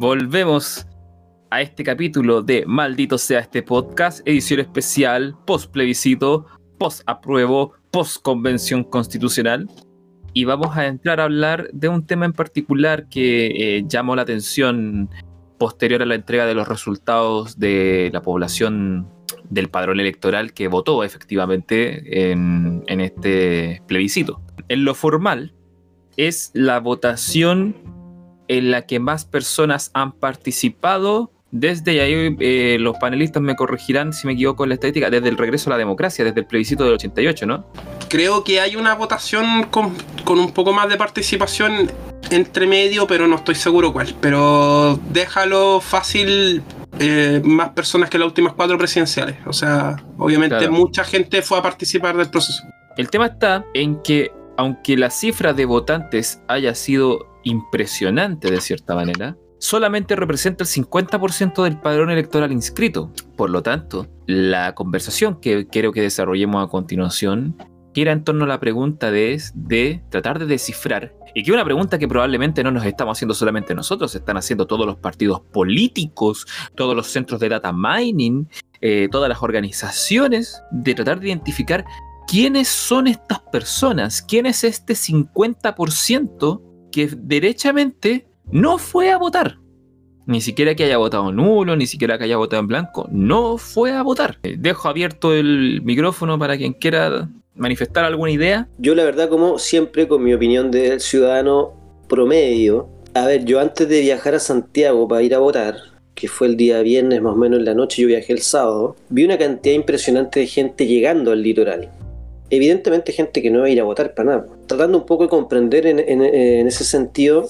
volvemos a este capítulo de Maldito sea este podcast, edición especial, post plebiscito, post apruebo, post convención constitucional. Y vamos a entrar a hablar de un tema en particular que eh, llamó la atención posterior a la entrega de los resultados de la población del padrón electoral que votó efectivamente en, en este plebiscito. En lo formal, es la votación en la que más personas han participado desde, y ahí eh, los panelistas me corregirán si me equivoco en la estadística, desde el regreso a la democracia, desde el plebiscito del 88, ¿no? Creo que hay una votación con, un poco más de participación entre medio, pero no estoy seguro cuál. Pero déjalo fácil eh, más personas que las últimas cuatro presidenciales. O sea, obviamente mucha gente fue a participar del proceso. El tema está en que, aunque la cifra de votantes haya sido impresionante de cierta manera, solamente representa el 50% del padrón electoral inscrito. Por lo tanto, la conversación que quiero que desarrollemos a continuación gira en torno a la pregunta de, tratar de descifrar, y que una pregunta que probablemente no nos estamos haciendo solamente nosotros, están haciendo todos los partidos políticos, todos los centros de data mining, eh, todas las organizaciones, de tratar de identificar quiénes son estas personas, quién es este 50% que derechamente no fue a votar. Ni siquiera que haya votado nulo, ni siquiera que haya votado en blanco, no fue a votar. Eh, dejo abierto el micrófono para quien quiera manifestar alguna idea. Yo la verdad, como siempre, con mi opinión del ciudadano promedio, a ver, yo antes de viajar a Santiago para ir a votar, que fue el día viernes más o menos en la noche, yo viajé el sábado, vi una cantidad impresionante de gente llegando al litoral. Evidentemente gente que no iba a ir a votar para nada. Tratando un poco de comprender en, en ese sentido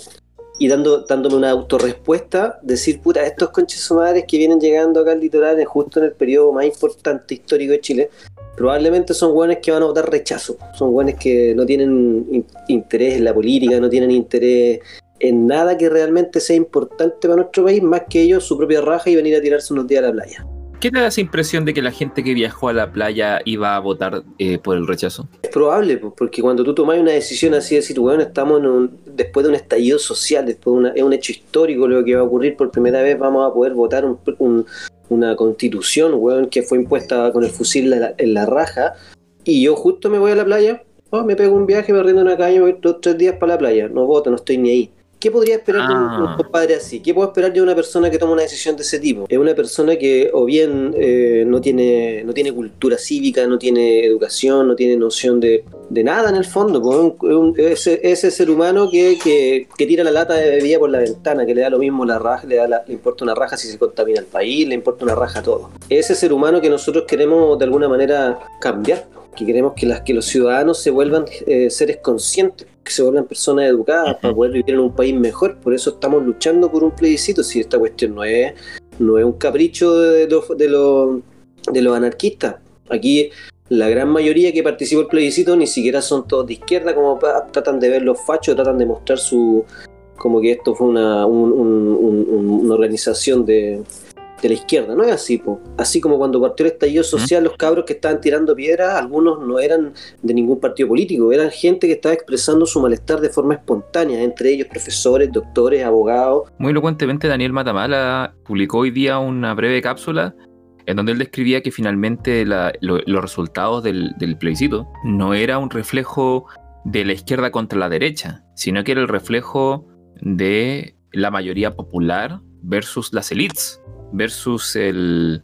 y dando, dándome una autorrespuesta, decir, puta, estos conches madres que vienen llegando acá al litoral justo en el periodo más importante histórico de Chile, probablemente son buenos que van a votar rechazo, son buenos que no tienen interés en la política, no tienen interés en nada que realmente sea importante para nuestro país, más que ellos su propia raja y venir a tirarse unos días a la playa. ¿Qué te da esa impresión de que la gente que viajó a la playa iba a votar eh, por el rechazo? Es probable, porque cuando tú tomas una decisión así de decir, bueno, estamos después de un estallido social, después de es un hecho histórico lo que va a ocurrir por primera vez, vamos a poder votar una constitución, weón, que fue impuesta con el fusil en la, raja, y yo justo me voy a la playa, oh, me pego un viaje, me rindo una calle, me voy dos, tres días para la playa, no voto, no estoy ni ahí. ¿Qué podría esperar de un, ah. padre así? ¿Qué puedo esperar de una persona que toma una decisión de ese tipo? Es una persona que o bien eh, no, tiene, no tiene cultura cívica, no tiene educación, no tiene noción de, nada en el fondo. Pues, es ese ser humano que, que, tira la lata de bebida por la ventana, que le da lo mismo la raja, le, da le importa una raja si se contamina el país, le importa una raja todo. Ese ser humano que nosotros queremos de alguna manera cambiar, que queremos que, las, que los ciudadanos se vuelvan eh, seres conscientes que se vuelvan personas educadas para poder vivir en un país mejor. Por eso estamos luchando por un plebiscito. Si esta cuestión no es, no es un capricho de los, de, los, de los anarquistas. Aquí la gran mayoría que participó el plebiscito ni siquiera son todos de izquierda, como tratan de ver los fachos, tratan de mostrar su como que esto fue una, una organización de, de la izquierda, no es así, así como cuando partió el estallido social, los cabros que estaban tirando piedras, algunos no eran de ningún partido político, eran gente que estaba expresando su malestar de forma espontánea, entre ellos profesores, doctores, abogados. Muy elocuentemente Daniel Matamala publicó hoy día una breve cápsula en donde él describía que finalmente los resultados del, del plebiscito no era un reflejo de la izquierda contra la derecha, sino que era el reflejo de la mayoría popular versus las élites versus el,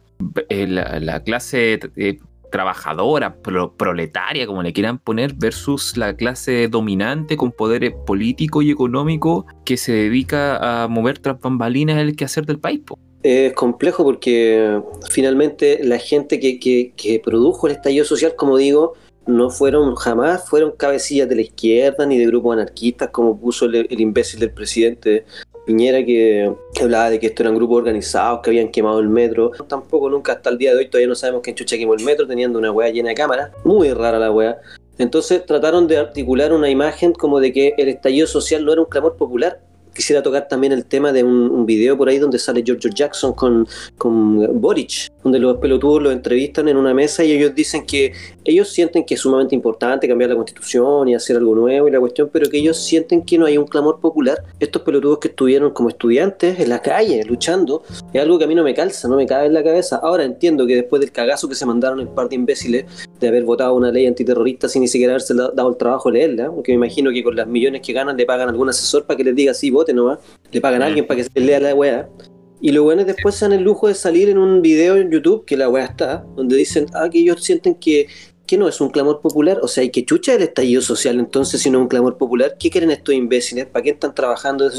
la clase eh, trabajadora, proletaria, como le quieran poner, versus la clase dominante con poder político y económico que se dedica a mover tras bambalinas el quehacer del país. Es complejo porque finalmente la gente que, que, produjo el estallido social, como digo, no fueron jamás fueron cabecillas de la izquierda ni de grupos anarquistas como puso el imbécil del presidente Piñera que, hablaba de que esto eran grupos organizados que habían quemado el metro. Tampoco nunca hasta el día de hoy todavía no sabemos quién chucha quemó el metro teniendo una weá llena de cámaras. Muy rara la weá. Entonces trataron de articular una imagen como de que el estallido social no era un clamor popular. Quisiera tocar también el tema de un, video por ahí donde sale George Jackson con, con Boric, donde los pelotudos lo entrevistan en una mesa y ellos dicen que ellos sienten que es sumamente importante cambiar la constitución y hacer algo nuevo y la cuestión, pero que ellos sienten que no hay un clamor popular. Estos pelotudos que estuvieron como estudiantes en la calle luchando, es algo que a mí no me calza, no me cabe en la cabeza. Ahora entiendo que después del cagazo que se mandaron el par de imbéciles de haber votado una ley antiterrorista sin ni siquiera haberse dado el trabajo de leerla, porque me imagino que con las millones que ganan le pagan algún asesor para que les diga sí, vote nomás, le pagan a alguien para que se lea la weá. Y los buenos después se dan el lujo de salir en un video en YouTube, que la weá está, donde dicen, ah, que ellos sienten que, que no es un clamor popular, o sea, hay que chucha el estallido social, entonces si no es un clamor popular, ¿qué quieren estos imbéciles? ¿Para qué están trabajando?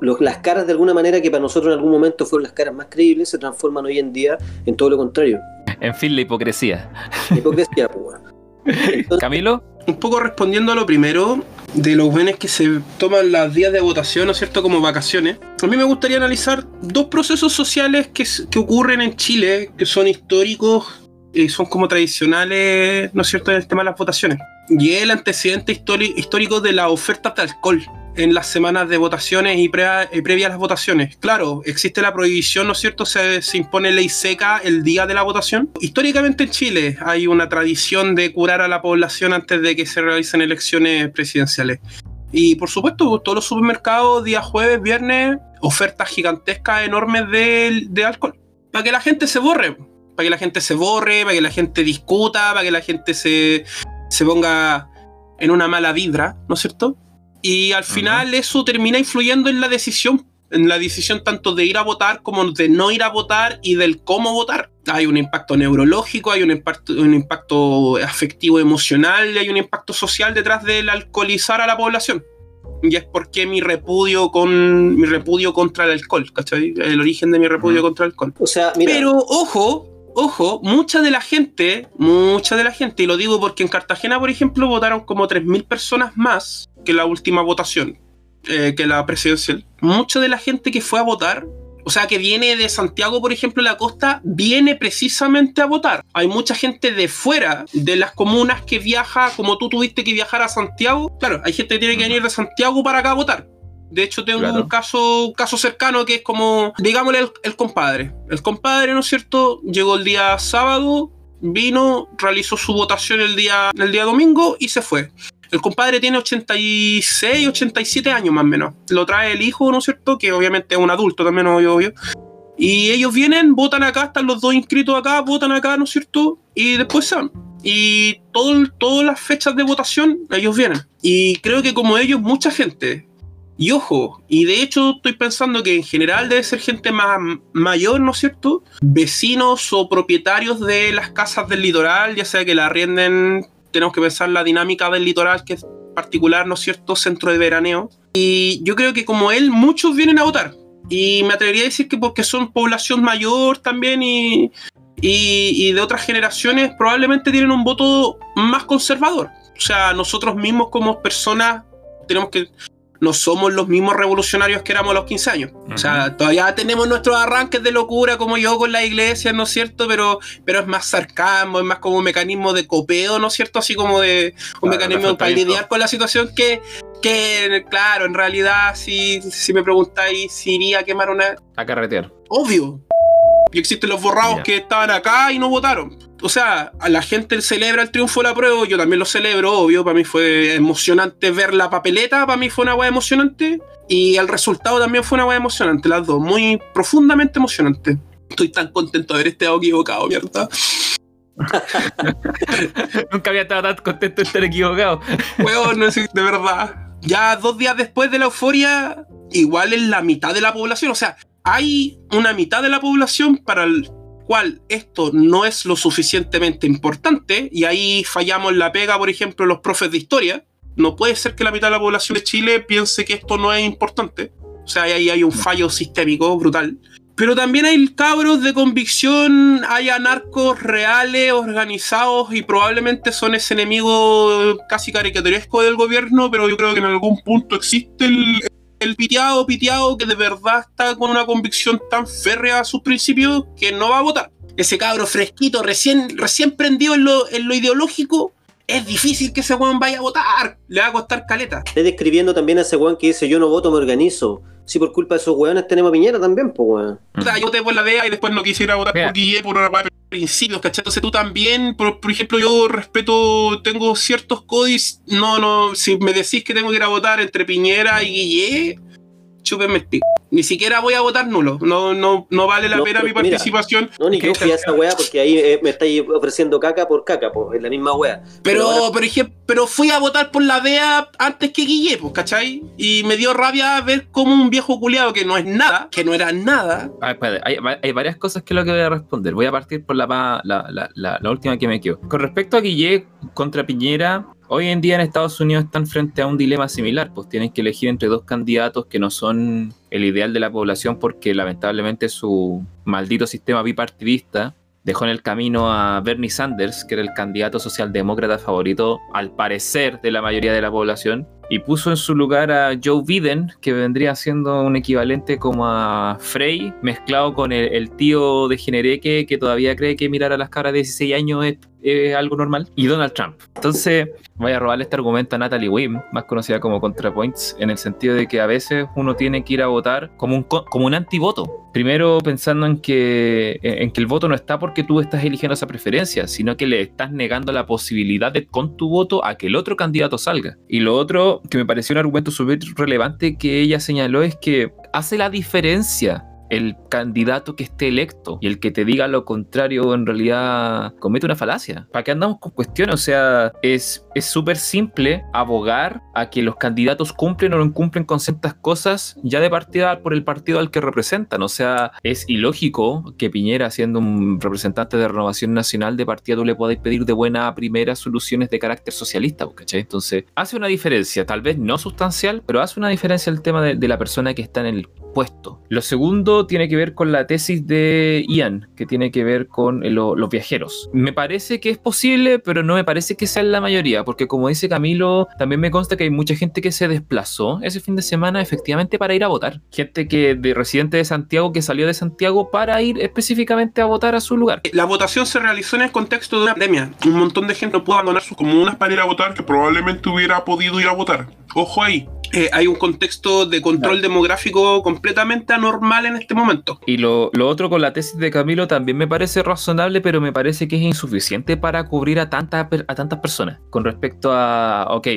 las caras de alguna manera que para nosotros en algún momento fueron las caras más creíbles se transforman hoy en día en todo lo contrario. En fin, la hipocresía. La hipocresía, pues. Camilo. Un poco respondiendo a lo primero, de los buenos que se toman las días de votación, ¿no es cierto?, como vacaciones. A mí me gustaría analizar dos procesos sociales que, que ocurren en Chile, que son históricos y son como tradicionales, ¿no es cierto?, en el tema de las votaciones. Y el antecedente histórico de la oferta de alcohol en las semanas de votaciones y, previa, a las votaciones. Claro, existe la prohibición, ¿no es cierto? Se, se, impone ley seca el día de la votación. Históricamente en Chile hay una tradición de curar a la población antes de que se realicen elecciones presidenciales. Y por supuesto, todos los supermercados, día jueves, viernes, ofertas gigantescas, enormes de, de alcohol. Para que la gente se borre. Para que la gente se borre, para que la gente discuta, para que la gente se, se ponga en una mala vibra, ¿no es cierto? Y al final eso termina influyendo en la decisión, en la decisión tanto de ir a votar como de no ir a votar y del cómo votar. Hay un impacto neurológico, hay un impacto, un impacto afectivo emocional y hay un impacto social detrás del alcoholizar a la población. Y es porque mi repudio con mi repudio contra el alcohol, ¿cachai? El origen de mi repudio contra el alcohol. O sea, mira. Pero ojo, ojo, mucha de la gente, mucha de la gente, y lo digo porque en Cartagena, por ejemplo, votaron como 3.000 personas más que la última votación, eh, que la presidencial. Mucha de la gente que fue a votar, o sea, que viene de Santiago, por ejemplo, la costa, viene precisamente a votar. Hay mucha gente de fuera de las comunas que viaja, como tú tuviste que viajar a Santiago. Claro, hay gente que tiene que venir de Santiago para acá a votar. De hecho, tengo un caso, caso cercano que es como, digámosle, el, compadre. El compadre, ¿no es cierto? Llegó el día sábado, vino, realizó su votación el día, el día domingo y se fue. El compadre tiene 86, 87 años más o menos. Lo trae el hijo, ¿no es cierto? Que obviamente es un adulto también, obvio, obvio. Y ellos vienen, votan acá, están los dos inscritos acá, votan acá, ¿no es cierto? Y después se van. Y todo, todas las fechas de votación, ellos vienen. Y creo que como ellos, mucha gente, y ojo, y de hecho estoy pensando que en general debe ser gente más mayor, ¿no es cierto? Vecinos o propietarios de las casas del litoral, ya sea que la arrienden, tenemos que pensar la dinámica del litoral, que es particular, ¿no es cierto?, centro de veraneo. Y yo creo que como él, muchos vienen a votar. Y me atrevería a decir que porque son población mayor también y, y, y de otras generaciones, probablemente tienen un voto más conservador. O sea, nosotros mismos como personas tenemos que no somos los mismos revolucionarios que éramos a los 15 años. O sea, todavía tenemos nuestros arranques de locura como yo con la iglesia, ¿no es cierto? Pero, pero es más sarcasmo, es más como un mecanismo de copeo, ¿no es cierto? Así como de un mecanismo para lidiar con la situación que, que claro, en realidad, si, si me preguntáis si iría a quemar una... A carretear. Obvio. Y existen los borrados que estaban acá y no votaron. O sea, a la gente celebra el triunfo de la prueba, yo también lo celebro, obvio. Para mí fue emocionante ver la papeleta, para mí fue una weá emocionante. Y el resultado también fue una weá emocionante, las dos, muy profundamente emocionante. Estoy tan contento de haber estado equivocado, ¿verdad? Nunca había estado tan contento de estar equivocado. Weón, no de verdad. Ya dos días después de la euforia, igual es la mitad de la población. O sea, hay una mitad de la población para el cual esto no es lo suficientemente importante, y ahí fallamos la pega, por ejemplo, los profes de historia. No puede ser que la mitad de la población de Chile piense que esto no es importante. O sea, ahí hay un fallo sistémico brutal. Pero también hay cabros de convicción, hay anarcos reales, organizados y probablemente son ese enemigo casi caricaturesco del gobierno, pero yo creo que en algún punto existe el, el piteado, piteado que de verdad está con una convicción tan férrea a sus principios que no va a votar. Ese cabro fresquito, recién, recién prendido en lo, en lo ideológico, es difícil que ese weón vaya a votar. Le va a costar caleta. Estoy describiendo también a ese weón que dice yo no voto, me organizo. Si por culpa de esos weones tenemos Piñera también, pues weón. O sea, yo voté por la DEA y después no quisiera votar por Guille por una principios, ¿cachai? Tú también, por, ejemplo, yo respeto, tengo ciertos códigos, no, no, si me decís que tengo que ir a votar entre Piñera y Guille, chúpenme el pico. Ni siquiera voy a votar nulo. No, no, no vale la No, pena mi pero mira, participación. No, ni yo fui a esa weá porque ahí eh, me estáis ofreciendo caca por caca, pues, es la misma weá. Pero, ahora- por ejemplo, pero fui a votar por la DEA antes que Guille, pues, ¿cachai? Y me dio rabia ver como un viejo culiado que no es nada, que no era nada. Ah, espérate, hay, hay varias cosas que es lo que voy a responder. Voy a partir por la, la- la- la última que me quedó. Con respecto a Guille contra Piñera, hoy en día en Estados Unidos están frente a un dilema similar. Pues tienen que elegir entre dos candidatos que no son el ideal de la población porque lamentablemente su maldito sistema bipartidista dejó en el camino a Bernie Sanders, que era el candidato socialdemócrata favorito, al parecer, de la mayoría de la población, y puso en su lugar a Joe Biden, que vendría siendo un equivalente como a Frey, mezclado con el, tío de Genereque, que todavía cree que mirar a las cabras de 16 años es, es algo normal, y Donald Trump. Entonces, voy a robarle este argumento a Natalie Wim, más conocida como ContraPoints, en el sentido de que a veces uno tiene que ir a votar como un, co- como un antivoto. Primero pensando en que, en que el voto no está porque tú estás eligiendo esa preferencia, sino que le estás negando la posibilidad de con tu voto a que el otro candidato salga. Y lo otro que me pareció un argumento súper relevante que ella señaló es que hace la diferencia el candidato que esté electo y el que te diga lo contrario en realidad comete una falacia. ¿Para qué andamos con cuestiones? O sea, es súper simple abogar a que los candidatos cumplen o no cumplen con ciertas cosas ya de partida por el partido al que representan. O sea, es ilógico que Piñera, siendo un representante de Renovación Nacional de partido, le podáis pedir de buena a primera soluciones de carácter socialista, ¿cachai? Entonces, hace una diferencia, tal vez no sustancial, pero hace una diferencia el tema de, de la persona que está en el puesto. Lo segundo tiene que ver con la tesis de Ian, que tiene que ver con eh, lo- los viajeros. Me parece que es posible, pero no me parece que sea la mayoría, porque como dice Camilo, también me consta que hay mucha gente que se desplazó ese fin de semana efectivamente para ir a votar. Gente que de residente de Santiago que salió de Santiago para ir específicamente a votar a su lugar. La votación se realizó en el contexto de una pandemia. Un montón de gente no pudo abandonar sus comunas para ir a votar que probablemente hubiera podido ir a votar. Ojo ahí. Eh, hay un contexto de control demográfico completamente anormal en este momento. Y lo, lo otro con la tesis de Camilo también me parece razonable, pero me parece que es insuficiente para cubrir a tantas, per- a tantas personas. Con respecto a, ok,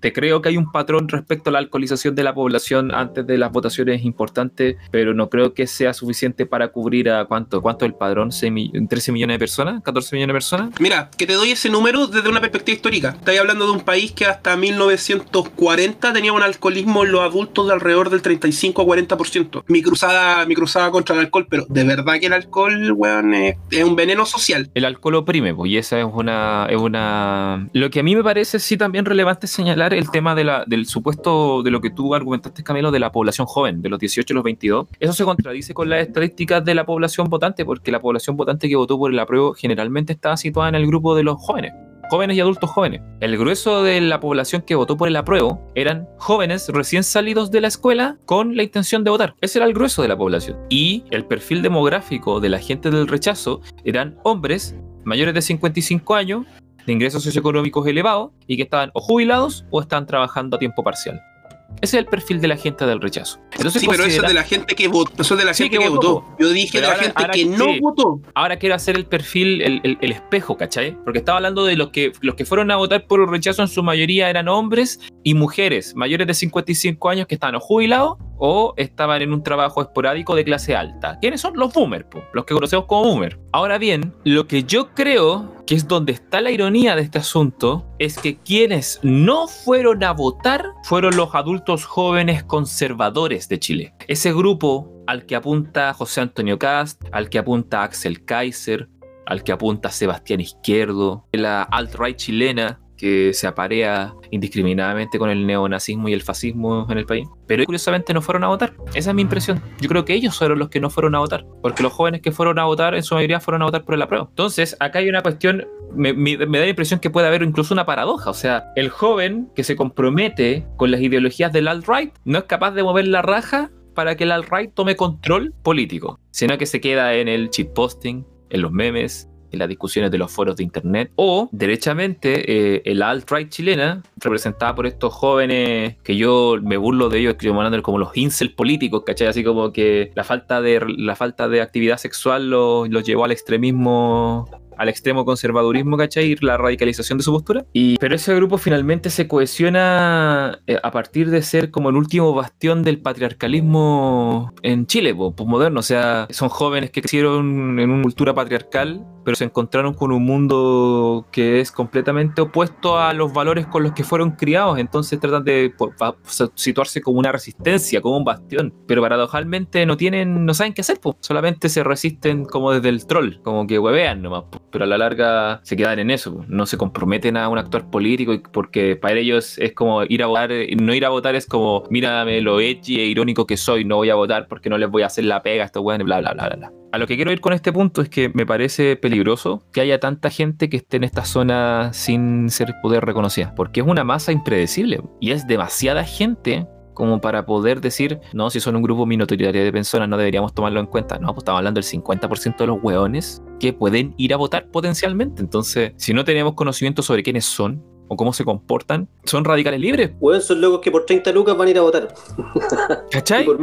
te creo que hay un patrón respecto a la alcoholización de la población antes de las votaciones importantes, pero no creo que sea suficiente para cubrir a cuánto, cuánto el padrón, ¿Seis mi- 13 millones de personas, 14 millones de personas. Mira, que te doy ese número desde una perspectiva histórica. Estás hablando de un país que hasta 1940 tenía un alcoholismo en los adultos de alrededor del 35 a 40%. Mi cruzada, mi cruzada contra el alcohol, pero de verdad que el alcohol, weón, es, es un veneno social. El alcohol oprime, pues, y esa es una, es una... Lo que a mí me parece sí también relevante es el tema de la, del supuesto, de lo que tú argumentaste, Camilo, de la población joven, de los 18 a los 22. Eso se contradice con las estadísticas de la población votante, porque la población votante que votó por el apruebo generalmente estaba situada en el grupo de los jóvenes. Jóvenes y adultos jóvenes. El grueso de la población que votó por el apruebo eran jóvenes recién salidos de la escuela con la intención de votar. Ese era el grueso de la población. Y el perfil demográfico de la gente del rechazo eran hombres mayores de 55 años, de ingresos socioeconómicos elevados y que estaban o jubilados o estaban trabajando a tiempo parcial. Ese es el perfil de la gente del rechazo. Entonces, Sí, pero eso es de la gente que votó. Eso es de la Sí, gente que votó. votó. Yo dije Pero de la ahora- gente ahora que que no sí. votó. ahora quiero hacer el perfil, el, el- el espejo, ¿cachai? Porque estaba hablando de los que, los que fueron a votar por el rechazo en su mayoría eran hombres y mujeres mayores de 55 años que estaban o jubilados o estaban en un trabajo esporádico de clase alta. ¿Quiénes son? Los boomers, po, los que conocemos como boomer. Ahora bien, lo que yo creo que es donde está la ironía de este asunto es que quienes no fueron a votar fueron los adultos jóvenes conservadores de Chile. Ese grupo al que apunta José Antonio Cast, al que apunta Axel Kaiser, al que apunta Sebastián Izquierdo, la alt-right chilena que se aparea indiscriminadamente con el neonazismo y el fascismo en el país. Pero curiosamente no fueron a votar. Esa es mi impresión. Yo creo que ellos fueron los que no fueron a votar. Porque los jóvenes que fueron a votar, en su mayoría fueron a votar por el apruebo. Entonces, acá hay una cuestión, me, me- me da la impresión que puede haber incluso una paradoja. O sea, el joven que se compromete con las ideologías del alt-right no es capaz de mover la raja para que el alt-right tome control político, sino que se queda en el cheat posting, en los memes, en las discusiones de los foros de internet, o derechamente eh, el alt-right chilena, representada por estos jóvenes que yo me burlo de ellos, escribiendo como los incel políticos, ¿cachai? Así como que la falta de, la falta de actividad sexual los, los llevó al extremismo al extremo conservadurismo, ¿cachai? La radicalización de su postura. Y, pero ese grupo finalmente se cohesiona eh, a partir de ser como el último bastión del patriarcalismo en Chile, pues moderno. O sea, son jóvenes que crecieron en una cultura patriarcal pero se encontraron con un mundo que es completamente opuesto a los valores con los que fueron criados, entonces tratan de situarse como una resistencia, como un bastión, pero paradojalmente no tienen, no saben qué hacer, pues. solamente se resisten como desde el troll, como que huevean nomás, pero a la larga se quedan en eso, no se comprometen a un actor político porque para ellos es como ir a votar, no ir a votar es como mírame lo edgy e irónico que soy, no voy a votar porque no les voy a hacer la pega a estos weones, bla bla bla bla. A lo que quiero ir con este punto es que me parece peligroso que haya tanta gente que esté en esta zona sin ser poder reconocida, porque es una masa impredecible y es demasiada gente como para poder decir, no, si son un grupo minoritario de personas no deberíamos tomarlo en cuenta. No, pues estamos hablando del 50% de los hueones que pueden ir a votar potencialmente. Entonces, si no tenemos conocimiento sobre quiénes son, o cómo se comportan, son radicales libres. Bueno, son locos que por 30 lucas van a ir a votar. ¿Cachai? por,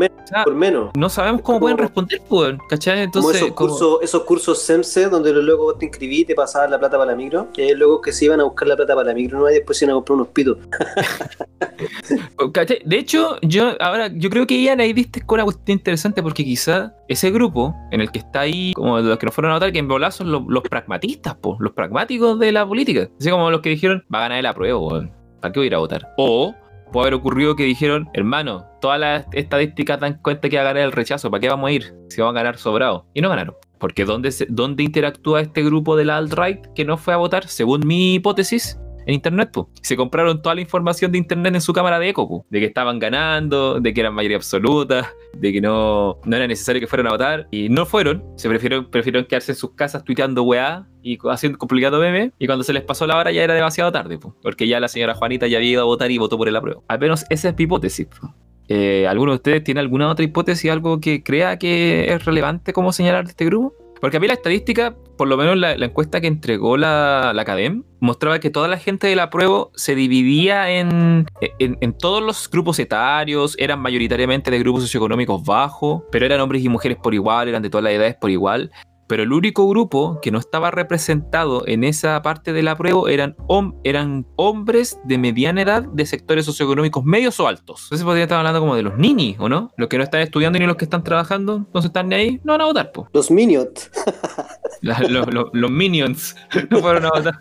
menos. No sabemos cómo pueden responder, pues, ¿cachai? Entonces, como esos, Cursos, esos cursos SEMSE donde los locos te inscribí y te pasaban la plata para la micro, que hay locos que se iban a buscar la plata para la micro ¿no? y después se iban a comprar unos pitos. ¿Cachai? De hecho, yo ahora, yo creo que Ian ahí diste con una cuestión interesante porque quizá ese grupo en el que está ahí, como los que no fueron a votar, que en volar son los, los pragmatistas, pues, los pragmáticos de la política. Así como los que dijeron, va a ganar el apruebo, ¿para qué voy a ir a votar? O puede haber ocurrido que dijeron, hermano, todas las estadísticas dan cuenta que va a ganar el rechazo, ¿para qué vamos a ir? Si vamos a ganar sobrado. Y no ganaron. Porque ¿dónde, ¿dónde interactúa este grupo de la alt-right que no fue a votar? Según mi hipótesis, en internet, pues. Se compraron toda la información de internet en su cámara de eco, de que estaban ganando, de que eran mayoría absoluta, de que no, no era necesario que fueran a votar. Y no fueron, se prefirieron, quedarse en sus casas tuiteando weá y haciendo complicado meme. Y cuando se les pasó la hora ya era demasiado tarde, porque ya la señora Juanita ya había ido a votar y votó por el apruebo. Al menos esa es mi hipótesis. Eh, ¿Alguno de ustedes tiene alguna otra hipótesis, algo que crea que es relevante como señalar de este grupo? Porque a mí la estadística, por lo menos la, encuesta que entregó la, la mostraba que toda la gente de la prueba se dividía en, en, todos los grupos etarios, eran mayoritariamente de grupos socioeconómicos bajos, pero eran hombres y mujeres por igual, eran de todas las edades por igual. Pero el único grupo que no estaba representado en esa parte de la prueba eran, eran hombres de mediana edad de sectores socioeconómicos medios o altos. Entonces podría estar hablando como de los ninis, ¿o no? Los que no están estudiando ni los que están trabajando, no se están ni ahí, no van a votar, po. Los minions. los, minions no fueron a votar.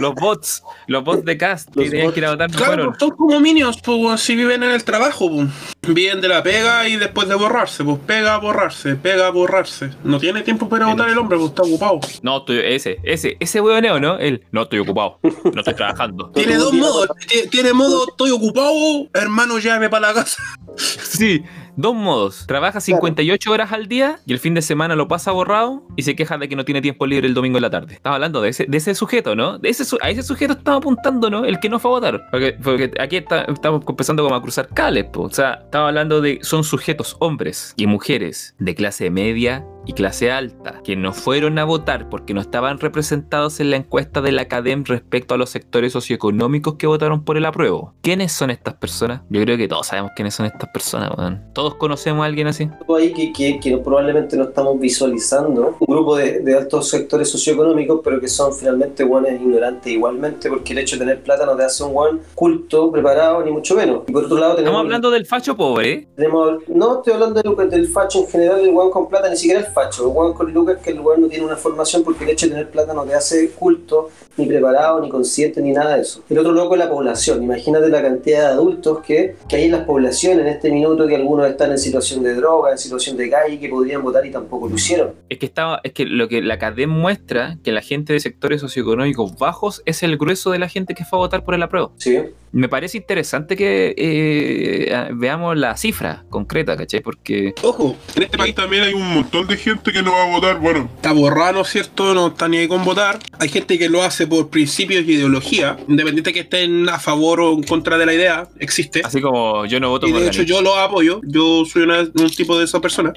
Los bots, los bots de cast que tenían que ir a votar no claro, fueron. Son como minions, pues si viven en el trabajo, pues. Viven de la pega y después de borrarse, pues pega a borrarse, pega a borrarse. No tiene tiempo para votar el hombre, pues está ocupado. No, estoy, ese, ese, ese huevoneo, ¿no? Él, no estoy ocupado, no estoy trabajando. tiene dos modos, tiene modo estoy ocupado, hermano, llame para la casa. Sí, dos modos. Trabaja 58 horas al día y el fin de semana lo pasa borrado y se queja de que no tiene tiempo libre el domingo en la tarde. Estaba hablando de ese, de ese sujeto, ¿no? De ese, a ese sujeto estaba apuntando, ¿no? El que no fue a votar. Porque, aquí estamos empezando como a cruzar cales, o sea, estaba hablando de son sujetos hombres y mujeres de clase media y clase alta que no fueron a votar porque no estaban representados en la encuesta de la Academ respecto a los sectores socioeconómicos que votaron por el apruebo. ¿Quiénes son estas personas? Yo creo que todos sabemos quiénes son estas personas, Todos conocemos a alguien así. Ahí que, que, probablemente no estamos visualizando un grupo de, altos sectores socioeconómicos, pero que son finalmente buenos ignorantes igualmente, porque el hecho de tener plata no te hace un buen culto, preparado, ni mucho menos. Y por otro lado tenemos... Estamos hablando del facho pobre. Tenemos, no estoy hablando del, del facho en general, del buen con plata, ni siquiera el facho. El weón con lucas que el weón no tiene una formación porque el hecho de tener plata no te hace culto, ni preparado, ni consciente, ni nada de eso. El otro loco es la población. Imagínate la cantidad de adultos que, que hay en las poblaciones en este minuto que algunos están en situación de droga, en situación de calle, que podrían votar y tampoco lo hicieron. Es que estaba, es que lo que la CADEM muestra que la gente de sectores socioeconómicos bajos es el grueso de la gente que fue a votar por el apruebo. Sí. me parece interesante que eh, veamos la cifra concreta, ¿cachai? Porque. Ojo, en este país también hay un montón de gente que no va a votar. Bueno, está borrado, ¿cierto? No está ni ahí con votar. Hay gente que lo hace por principios y ideología, independiente que estén a favor o en contra de la idea, existe. Así como yo no voto y de hecho, yo lo apoyo. Yo soy un tipo de esa persona.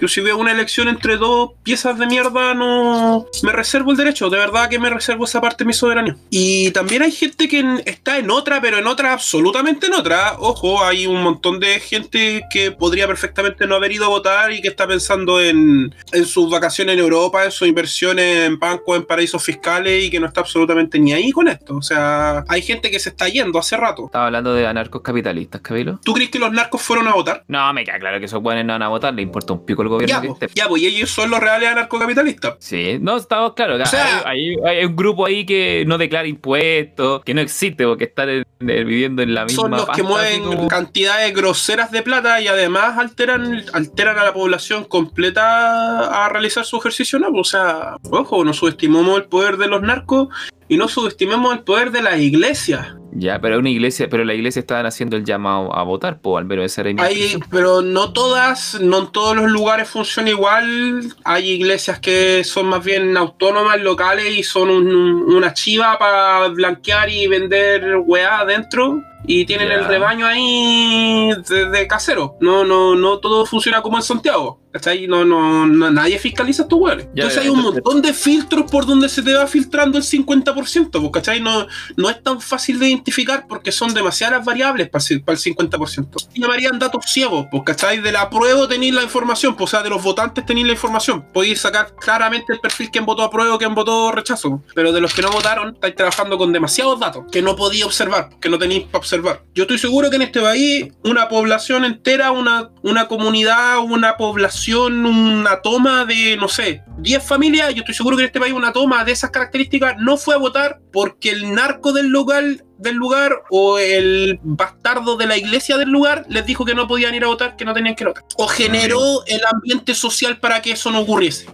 Yo si veo una elección entre dos piezas de mierda, no me reservo el derecho. De verdad que me reservo esa parte de mi soberanía. Y también hay gente que está en otra, pero en otra, absolutamente en otra. Ojo, hay un montón de gente que podría perfectamente no haber ido a votar y que está pensando en, en sus vacaciones en Europa, en sus inversiones en bancos, en paraísos fiscales y que no está absolutamente ni ahí con esto. O sea, hay gente que se está yendo hace rato. Estaba hablando de anarcos capitalistas, Cabilo. ¿Tú crees que los narcos fueron a votar? No, me queda claro que esos buenos no van a votar, le importa un pico el gobierno ya, que Ya, pues ellos son los reales anarcocapitalistas. Sí, no, estamos claros. O sea, hay, un grupo ahí que no declara impuestos, que no existe porque están viviendo en la misma. Son los que mueven cantidades groseras de plata y además alteran, alteran a la población completa a realizar su ejercicio. No, o sea, ojo, no subestimamos el poder de los narcos y no subestimemos el poder de las iglesias. Ya, pero una iglesia, pero la iglesia estaban haciendo el llamado a votar, pues al menos esa era Hay, Pero no todas, no en todos los lugares funciona igual. Hay iglesias que son más bien autónomas, locales y son una chiva para blanquear y vender weá adentro y tienen el rebaño ahí de, casero. No, no, no todo funciona como en Santiago. ¿Cachai? No, no, nadie fiscaliza estos huevos. Entonces hay un montón de filtros por donde se te va filtrando el 50%, pues, ¿cachai? No, no es tan fácil de identificar porque son demasiadas variables para, el 50%. llamarían datos ciegos, pues, ¿cachai? De la prueba tenéis la información, pues, o sea, de los votantes tenéis la información. Podéis sacar claramente el perfil quién votó apruebo, quién votó rechazo. Pero de los que no votaron, estáis trabajando con demasiados datos que no podía observar, que no tenéis para observar. Yo estoy seguro que en este país una población entera, una, una comunidad, una población, una toma de, no sé, 10 familias, yo estoy seguro que en este país una toma de esas características no fue a votar porque el narco del local del lugar o el bastardo de la iglesia del lugar les dijo que no podían ir a votar, que no tenían que votar. O generó el ambiente social para que eso no ocurriese.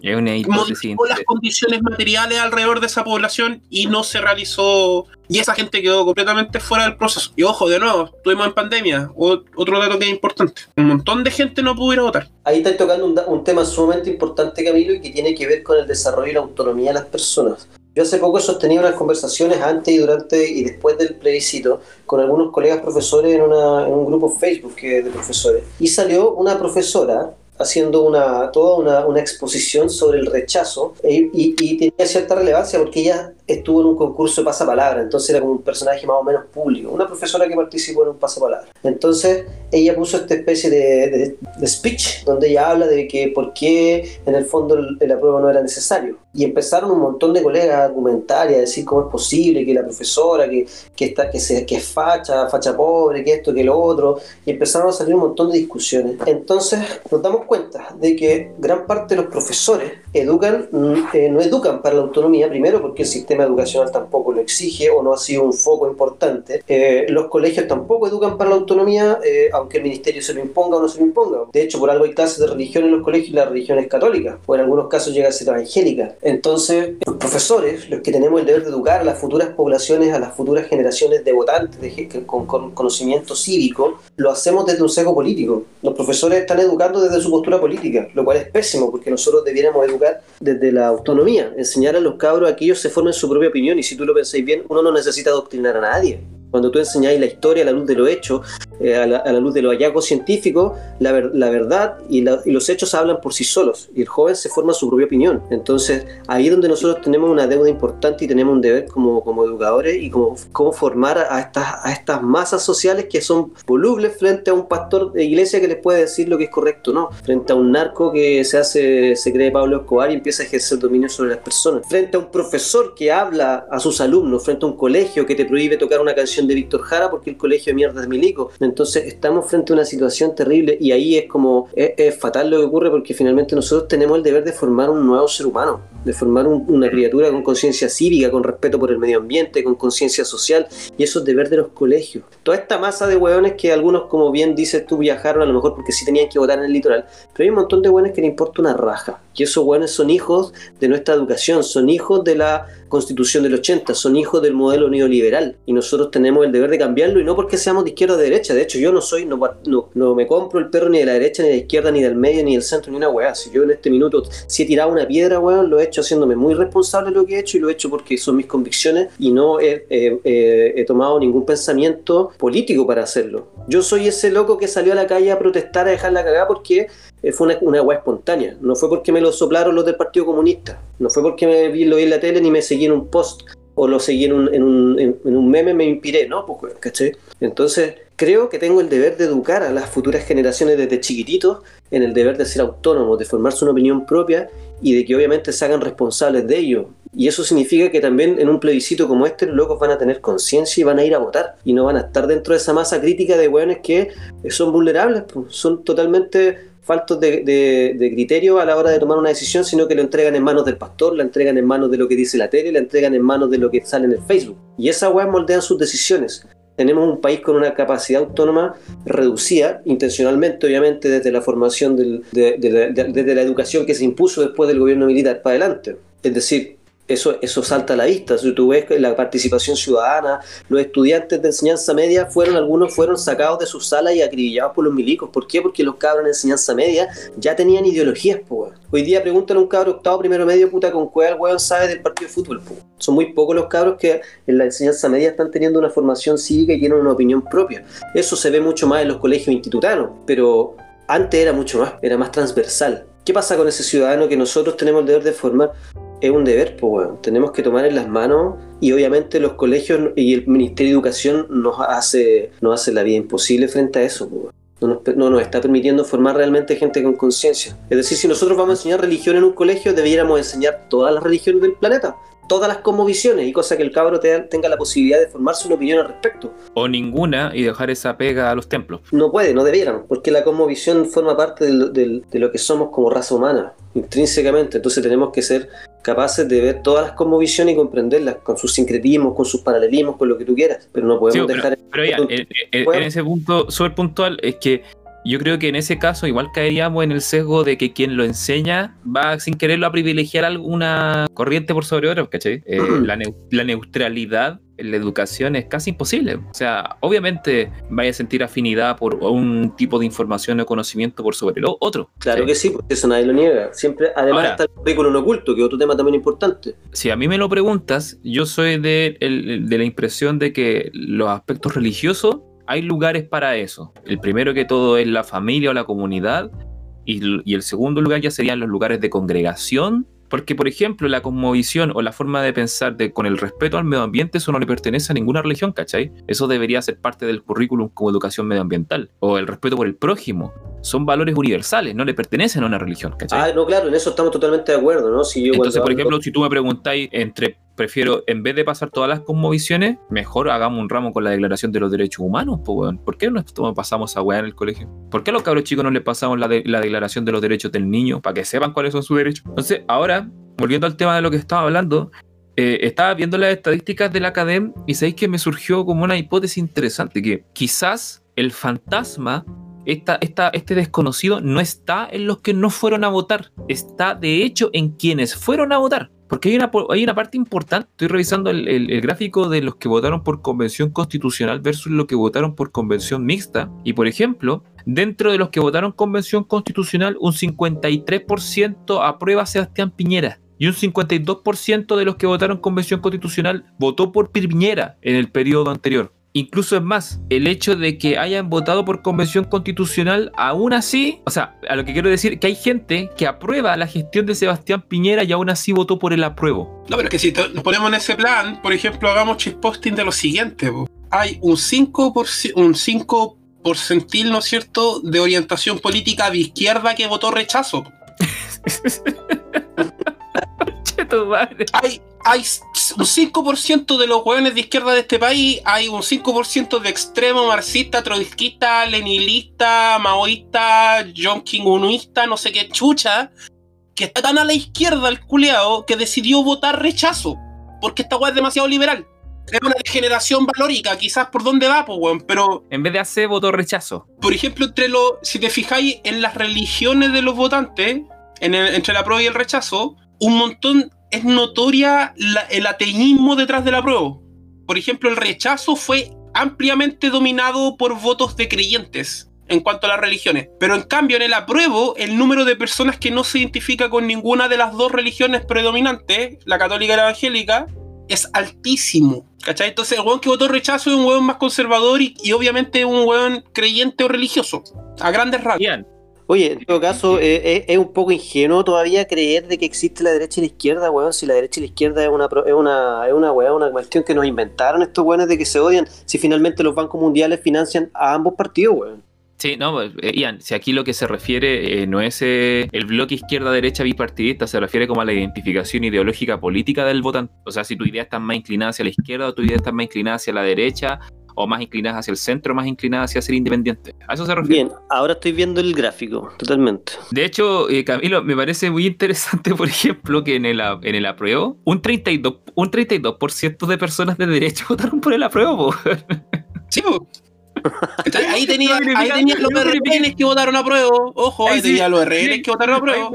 Modificó las condiciones materiales alrededor de esa población y no se realizó. Y esa gente quedó completamente fuera del proceso. Y ojo, de nuevo, estuvimos en pandemia. otro dato que es importante. Un montón de gente no pudo ir a votar. Ahí está tocando un, un tema sumamente importante, Camilo, y que tiene que ver con el desarrollo y la autonomía de las personas. Yo hace poco sostenía unas conversaciones antes y durante y después del plebiscito con algunos colegas profesores en, un grupo Facebook de profesores. Y salió una profesora haciendo una, toda una, una exposición sobre el rechazo e, y, y, tenía cierta relevancia porque ella estuvo en un concurso de pasapalabra, entonces era como un personaje más o menos público, una profesora que participó en un pasapalabra. Entonces ella puso esta especie de, de, speech donde ella habla de que por qué en el fondo el, apruebo no era necesario. Y empezaron un montón de colegas a argumentar y a decir cómo es posible que la profesora, que, que, está, que, se, que es facha, facha pobre, que esto, que lo otro, y empezaron a salir un montón de discusiones. Entonces nos damos cuenta de que gran parte de los profesores educan, eh, no educan para la autonomía, primero porque el sistema educacional tampoco lo exige o no ha sido un foco importante. Eh, los colegios tampoco educan para la autonomía, eh, aunque el ministerio se lo imponga o no se lo imponga. De hecho, por algo hay clases de religión en los colegios y la religión es católica, o en algunos casos llega a ser evangélica. Entonces, los profesores, los que tenemos el deber de educar a las futuras poblaciones, a las futuras generaciones de votantes de, con, con conocimiento cívico, lo hacemos desde un sesgo político. Los profesores están educando desde su postura política, lo cual es pésimo, porque nosotros debiéramos educar desde la autonomía, enseñar a los cabros a que ellos se formen su propia opinión y si tú lo pensáis bien, uno no necesita adoctrinar a nadie. Cuando tú enseñáis la historia a la luz de lo hecho, eh, a, la, luz de los hallazgos científicos, la, la verdad y, los hechos hablan por sí solos y el joven se forma su propia opinión. Entonces, ahí es donde nosotros tenemos una deuda importante y tenemos un deber como, como educadores y como, cómo formar a estas, a estas masas sociales que son volubles frente a un pastor de iglesia que les puede decir lo que es correcto, ¿no? Frente a un narco que se hace, se cree Pablo Escobar y empieza a ejercer dominio sobre las personas. Frente a un profesor que habla a sus alumnos, frente a un colegio que te prohíbe tocar una canción de Víctor Jara porque el colegio de mierda es milico. Entonces estamos frente a una situación terrible y ahí es como, es, fatal lo que ocurre porque finalmente nosotros tenemos el deber de formar un nuevo ser humano de formar un- una criatura con conciencia cívica, con respeto por el medio ambiente, con conciencia social, y eso es deber de los colegios. Toda esta masa de hueones que algunos, como bien dices tú, viajaron a lo mejor porque sí tenían que votar en el litoral, pero hay un montón de hueones que le importa una raja, y esos hueones son hijos de nuestra educación, son hijos de la constitución del 80, son hijos del modelo neoliberal, y nosotros tenemos el deber de cambiarlo, y no porque seamos de izquierda o de derecha, de hecho yo no soy, no, no, no me compro el perro ni de la derecha, ni de la izquierda, ni del medio, ni del centro, ni una weá, si yo en este minuto, si he tirado una piedra, weón, lo he hecho haciéndome muy responsable de lo que he hecho, y lo he hecho porque son mis convicciones, y no he, tomado ningún pensamiento político para hacerlo. Yo soy ese loco que salió a la calle a protestar, a dejar la cagada porque eh, fue una, una weá espontánea. No fue porque me lo soplaron los del Partido Comunista. No fue porque me vi, lo vi en la tele ni me seguí en un post o lo seguí en un, en un, en- un meme, me inspiré, ¿no? Pues. Entonces, creo que tengo el deber de educar a las futuras generaciones desde chiquititos en el deber de ser autónomos, de formarse una opinión propia y de que obviamente se hagan responsables de ello. Y eso significa que también en un plebiscito como este los locos van a tener conciencia y van a ir a votar. Y no van a estar dentro de esa masa crítica de hueones que son vulnerables, pues, son totalmente faltos de, criterio a la hora de tomar una decisión, sino que lo entregan en manos del pastor, la entregan en manos de lo que dice la tele, la entregan en manos de lo que sale en el Facebook. Y esas weas moldean sus decisiones. Tenemos un país con una capacidad autónoma reducida, intencionalmente, obviamente, desde la formación, del- de- desde la educación que se impuso después del gobierno militar para adelante. Es decir, eso, eso salta a la vista. Si tú ves la participación ciudadana, los estudiantes de enseñanza media fueron, algunos fueron sacados de sus salas y acribillados por los milicos. ¿Por qué? Porque los cabros en enseñanza media ya tenían ideologías, weón. Hoy día preguntan a un cabro octavo, primero medio, puta, con cuál weón sabe del partido de fútbol, po. Son muy pocos los cabros que en la enseñanza media están teniendo una formación cívica y tienen una opinión propia. Eso se ve mucho más en los colegios institutanos, pero antes era mucho más, era más transversal. ¿Qué pasa con ese ciudadano que nosotros tenemos el deber de formar? Es un deber, pues bueno, tenemos que tomar en las manos y obviamente los colegios y el Ministerio de Educación nos hace, nos hace la vida imposible frente a eso, pues, no nos, no nos está permitiendo formar realmente gente con conciencia. Es decir, si nosotros vamos a enseñar religión en un colegio, debiéramos enseñar todas las religiones del planeta, todas las cosmovisiones, y cosa que el cabro te- tenga la posibilidad de formarse una opinión al respecto. O ninguna y dejar esa pega a los templos. No puede, no debiéramos, porque la cosmovisión forma parte del- del- de lo que somos como raza humana, intrínsecamente. Entonces tenemos que ser capaces de ver todas las cosmovisiones y comprenderlas, con sus sincretismos, con sus paralelismos, con lo que tú quieras. Pero no podemos Sí, dejar... Pero ya, en, en- ese punto súper puntual es que yo creo que en ese caso igual caeríamos en el sesgo de que quien lo enseña va sin quererlo a privilegiar alguna corriente por sobre otra, ¿cachai? Eh, la, neu- la neutralidad en la educación es casi imposible. O sea, obviamente vaya a sentir afinidad por un tipo de información o conocimiento por sobre el otro. Claro ¿sí? que sí, porque eso nadie lo niega. Siempre, además Ahora- está el currículum oculto, que es otro tema también importante. Si a mí me lo preguntas, yo soy de, el- de la impresión de que los aspectos religiosos hay lugares para eso. El primero que todo es la familia o la comunidad y, el segundo lugar ya serían los lugares de congregación. Porque, por ejemplo, la cosmovisión o la forma de pensar de, con el respeto al medio ambiente, eso no le pertenece a ninguna religión, ¿cachai? Eso debería ser parte del currículum como educación medioambiental. O el respeto por el prójimo. Son valores universales, no le pertenecen a una religión, ¿cachai? Ah, no, claro, en eso estamos totalmente de acuerdo, ¿no? Si yo Entonces, por ejemplo, si tú me preguntáis entre, prefiero, en vez de pasar todas las cosmovisiones, mejor hagamos un ramo con la Declaración de los Derechos Humanos, pues, weón. ¿Por qué no pasamos a weá en el colegio? ¿Por qué a los cabros chicos no les pasamos la, de- la Declaración de los Derechos del Niño para que sepan cuáles son sus derechos? Entonces, ahora, volviendo al tema de lo que estaba hablando, eh, estaba viendo las estadísticas de la academia y sabéis que me surgió como una hipótesis interesante, que quizás el fantasma esta, esta- este desconocido no está en los que no fueron a votar, está de hecho en quienes fueron a votar. Porque hay una, hay una parte importante, estoy revisando el, el- el gráfico de los que votaron por convención constitucional versus los que votaron por convención mixta. Y por ejemplo, dentro de los que votaron convención constitucional, un 53% aprueba a Sebastián Piñera. Y un 52% de los que votaron convención constitucional votó por Piñera en el periodo anterior. Incluso es más, el hecho de que hayan votado por convención constitucional, aún así, o sea, a lo que quiero decir que hay gente que aprueba la gestión de Sebastián Piñera y aún así votó por el apruebo. No, pero es que si nos ponemos en ese plan, por ejemplo, hagamos chisposting de lo siguiente. po. Hay un 5%, un 5 porcentil, ¿no es cierto?, de orientación política de izquierda que votó rechazo. Che, tu madre. Hay, hay un 5% de los hueones de izquierda de este país, hay un 5% de extremo marxista, trotskista, leninista, maoísta, John no sé qué chucha, que está tan a la izquierda el culeado que decidió votar rechazo. Porque esta weá es demasiado liberal. Es una degeneración valórica, quizás por dónde va, pues, weón. Pero, En vez de hacer voto rechazo. por ejemplo, entre los, si te fijáis en las religiones de los votantes, en el- entre la prueba y el rechazo, un montón es notoria el ateísmo detrás de la. Por ejemplo, el rechazo fue ampliamente dominado por votos de creyentes en cuanto a las religiones. Pero en cambio, en el apruebo, el número de personas que no se identifica con ninguna de las dos religiones predominantes, la católica y la evangélica, es altísimo. ¿Cachai? Entonces, el weón que votó rechazo es un weón más conservador y, obviamente un weón creyente o religioso. A grandes rasgos. Ian, Oye, en todo caso, eh, eh, es un poco ingenuo todavía creer de que existe la derecha y la izquierda, weón. Si la derecha y la izquierda es una, es una, es una, weón, una cuestión que nos inventaron estos weones de que se odian. Si finalmente los bancos mundiales financian a ambos partidos, weón. Sí, no, pues, eh, Ian, si aquí lo que se refiere eh, no es eh, el bloque izquierda-derecha bipartidista, se refiere como a la identificación ideológica política del votante. O sea, si tu idea está más inclinada hacia la izquierda o tu idea está más inclinada hacia la derecha, o más inclinada hacia el centro, o más inclinada hacia ser independiente. A eso se refiere. Bien, ahora estoy viendo el gráfico, totalmente. De hecho, eh, Camilo, me parece muy interesante, por ejemplo, que en el, en el apruebo, un 32%, un 32 de personas de derecha votaron por el apruebo. po. Sí, po. Ahí tenía, ahí tenía los verifiqué- RNs que votaron a prueba. Ojo, ahí tenía los RNs que votaron a prueba.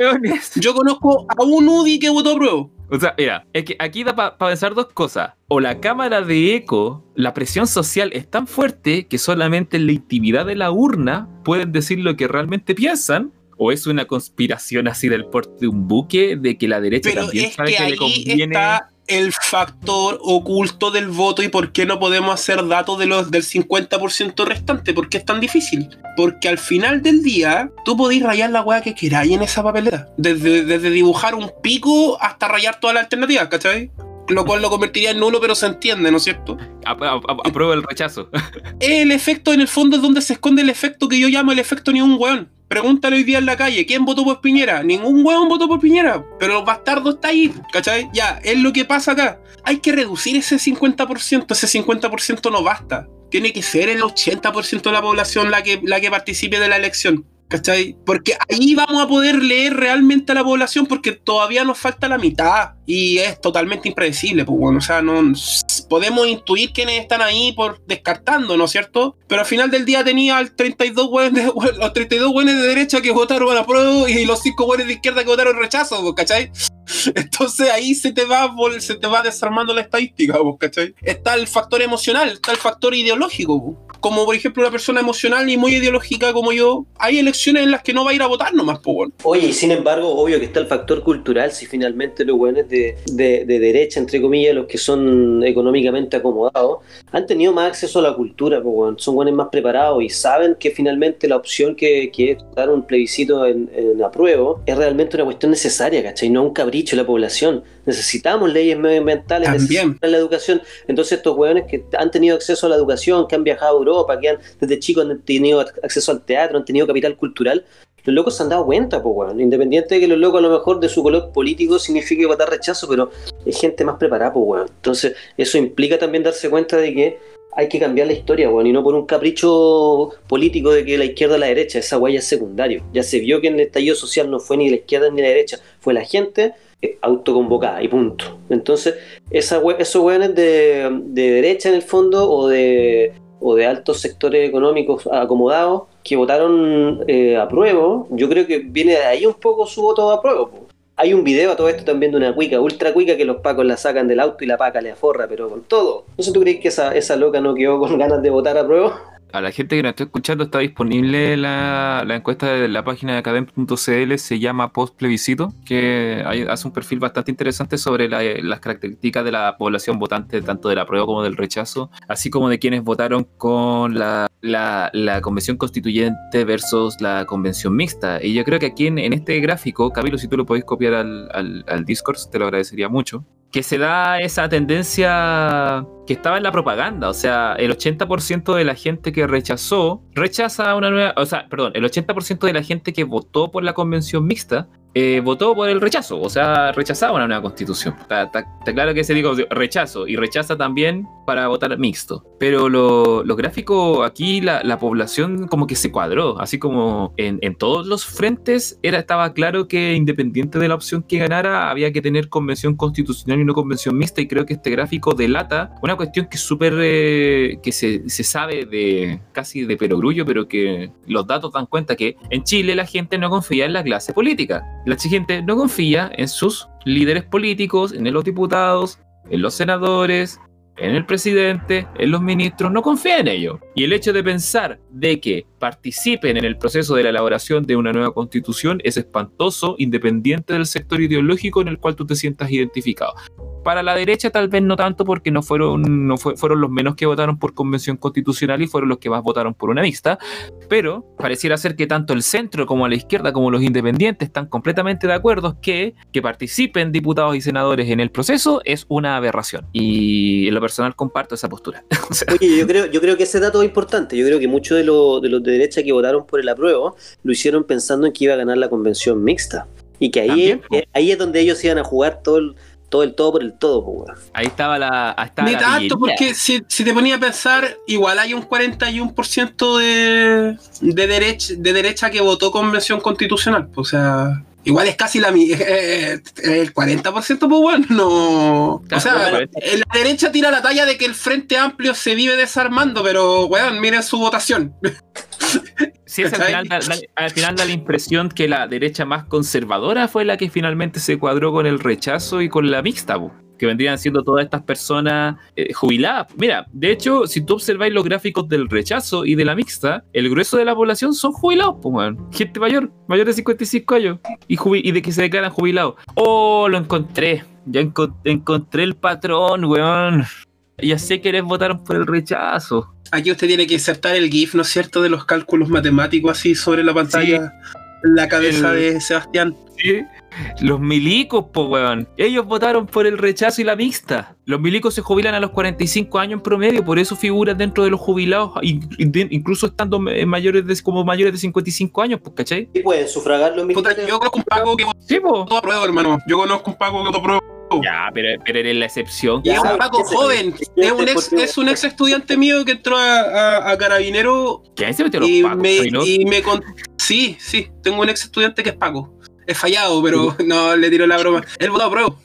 Yo conozco a un UDI que votó a prueba. O sea, mira, es que aquí da para pensar dos cosas. O la cámara de eco, la presión social es tan fuerte que solamente en la intimidad de la urna pueden decir lo que realmente piensan. O es una conspiración así del porte de un buque de que la derecha Pero también es sabe que que, le conviene. está el factor oculto del voto y por qué no podemos hacer datos de los, del 50% restante. ¿Por qué es tan difícil? Porque al final del día, tú podés rayar la weá que queráis en esa papeleta. Desde, desde dibujar un pico hasta rayar todas las alternativas, ¿cachai? Lo cual lo convertiría en nulo, pero se entiende, ¿no es cierto? A- a- a- apruebo el rechazo. El efecto, en el fondo, es donde se esconde el efecto que yo llamo el efecto ni un weón. Pregúntale hoy día en la calle, ¿quién votó por Piñera? Ningún weón votó por Piñera, pero los bastardos está ahí, ¿cachai? Ya, es lo que pasa acá. Hay que reducir ese 50%, ese 50% no basta. Tiene que ser el 80% de la población la que, la que participe de la elección. ¿Cachai? Porque ahí vamos a poder leer realmente a la población porque todavía nos falta la mitad y es totalmente impredecible, pues bueno, o sea, no podemos intuir quiénes están ahí por descartando, ¿no es cierto? Pero al final del día tenía al 32 güeyes de, los 32 güeyes de derecha que votaron a prueba y los 5 güeyes de izquierda que votaron rechazo, pues, ¿cachai? Entonces ahí se te va se te va desarmando la estadística, pues, ¿cachai? Está el factor emocional, está el factor ideológico, pues. Como por ejemplo una persona emocional y muy ideológica como yo, hay elecciones en las que no va a ir a votar nomás, pues, bueno. Oye, y sin embargo, obvio que está el factor cultural, si finalmente los buenos de, de, de derecha, entre comillas, los que son económicamente acomodados, han tenido más acceso a la cultura, pues, weón. son buenos más preparados y saben que finalmente la opción que, que es dar un plebiscito en, en apruebo es realmente una cuestión necesaria, ¿cachai? No un capricho de la población. Necesitamos leyes medioambientales, También. necesitamos la educación. Entonces estos hueones que han tenido acceso a la educación, que han viajado a Europa, que han, desde chicos han tenido acceso al teatro, han tenido capital cultural, los locos se han dado cuenta, pues, weón. Independiente de que los locos a lo mejor de su color político signifique votar rechazo, pero es gente más preparada, pues, weón. Entonces, eso implica también darse cuenta de que hay que cambiar la historia, weón, y no por un capricho político de que la izquierda o la derecha, esa weá ya es secundario. Ya se vio que en el estallido social no fue ni la izquierda ni la derecha, fue la gente autoconvocada y punto. Entonces, esa esos weones de, de derecha en el fondo o de o de altos sectores económicos acomodados que votaron eh, a prueba, yo creo que viene de ahí un poco su voto a prueba. Hay un video a todo esto también de una cuica, ultra cuica, que los pacos la sacan del auto y la paca le aforra, pero con todo. No sé, ¿tú crees que esa, esa loca no quedó con ganas de votar a prueba? A la gente que nos está escuchando está disponible la, encuesta de la página de academ.cl, se llama Post Plebiscito, que hace un perfil bastante interesante sobre la- las características de la población votante, tanto de la prueba como del rechazo, así como de quienes votaron con la, convención constituyente versus la convención mixta. Y yo creo que aquí en, en este gráfico, Camilo, si tú lo podéis copiar al, al, al Discord, te lo agradecería mucho que se da esa tendencia que estaba en la propaganda, o sea, el 80% de la gente que rechazó, rechaza una nueva, o sea, perdón, el 80% de la gente que votó por la convención mixta, eh, votó por el rechazo, o sea, rechazaba una nueva constitución. Está, claro que se digo rechazo y rechaza también para votar mixto. Pero lo- los gráficos aquí, la, la población como que se cuadró, así como en, en todos los frentes era, estaba claro que independiente de la opción que ganara, había que tener convención constitucional y no convención mixta. Y creo que este gráfico delata una cuestión que es súper, eh, que se, se sabe de casi de perogrullo, pero que los datos dan cuenta que en Chile la gente no confía en la clase política. La gente no confía en sus líderes políticos, en los diputados, en los senadores, en el presidente, en los ministros, no confía en ellos. Y el hecho de pensar de que participen en el proceso de la elaboración de una nueva constitución es espantoso, independiente del sector ideológico en el cual tú te sientas identificado. Para la derecha tal vez no tanto porque no fueron, no fue- fueron los menos que votaron por convención constitucional y fueron los que más votaron por una mixta, pero pareciera ser que tanto el centro como la izquierda como los independientes están completamente de acuerdo que que participen diputados y senadores en el proceso es una aberración. Y en lo personal comparto esa postura. O sea, Oye, yo creo, yo creo que ese dato es importante. Yo creo que muchos de, los de los de derecha que votaron por el apruebo lo hicieron pensando en que iba a ganar la convención mixta. Y que ahí, También, ahí es donde ellos iban a jugar todo el todo, el todo por el todo, weón. ahí estaba la. ahí estaba Ni la tanto, pillería. porque si, si te ponía a pensar, igual hay un 41% de, de, derecha, de derecha que votó convención constitucional. pues, O sea, igual es casi la mi- eh, el 40%, pues bueno, no. O sea, bueno, la derecha tira la talla de que el Frente Amplio se vive desarmando, pero, weón, miren su votación. Sí, es al, final, da, da- al final da la impresión que la derecha más conservadora fue la que finalmente se cuadró con el rechazo y con la mixta, po, que vendrían siendo todas estas personas eh, jubiladas. Mira, de hecho, si tú observáis los gráficos del rechazo y de la mixta, el grueso de la población son jubilados, pues, weón. Gente mayor, mayor de 55 años, y, y de que se declaran jubilados. Oh, lo encontré. Ya encon- encontré el patrón, weón. Ya sé que les votaron por el rechazo. Aquí usted tiene que insertar el GIF, ¿no es cierto?, de los cálculos matemáticos así sobre la pantalla. La cabeza El- de Sebastián. Sí. Los milicos, po, weón. Ellos votaron por el rechazo y la mixta. Los milicos se jubilan a los 45 años en promedio, por eso figuran dentro de los jubilados, in- in- incluso estando mayores de, como mayores de 55 años, pues, ¿cachai? Y pueden sufragar los militares. yo conozco un Paco que Sí, po. votó a prueba, hermano. Yo conozco un Paco que votó a prueba. Ya, pero, pero eres la excepción. Y es un Paco joven. Es un ex, es un ex estudiante mío que entró a, a- a Carabinero ¿Quién se metió los y pacos? me, y me con- Sí, sí, tengo un ex estudiante que es Paco. Es fallado, pero no le tiro la broma. Él votó a prueba.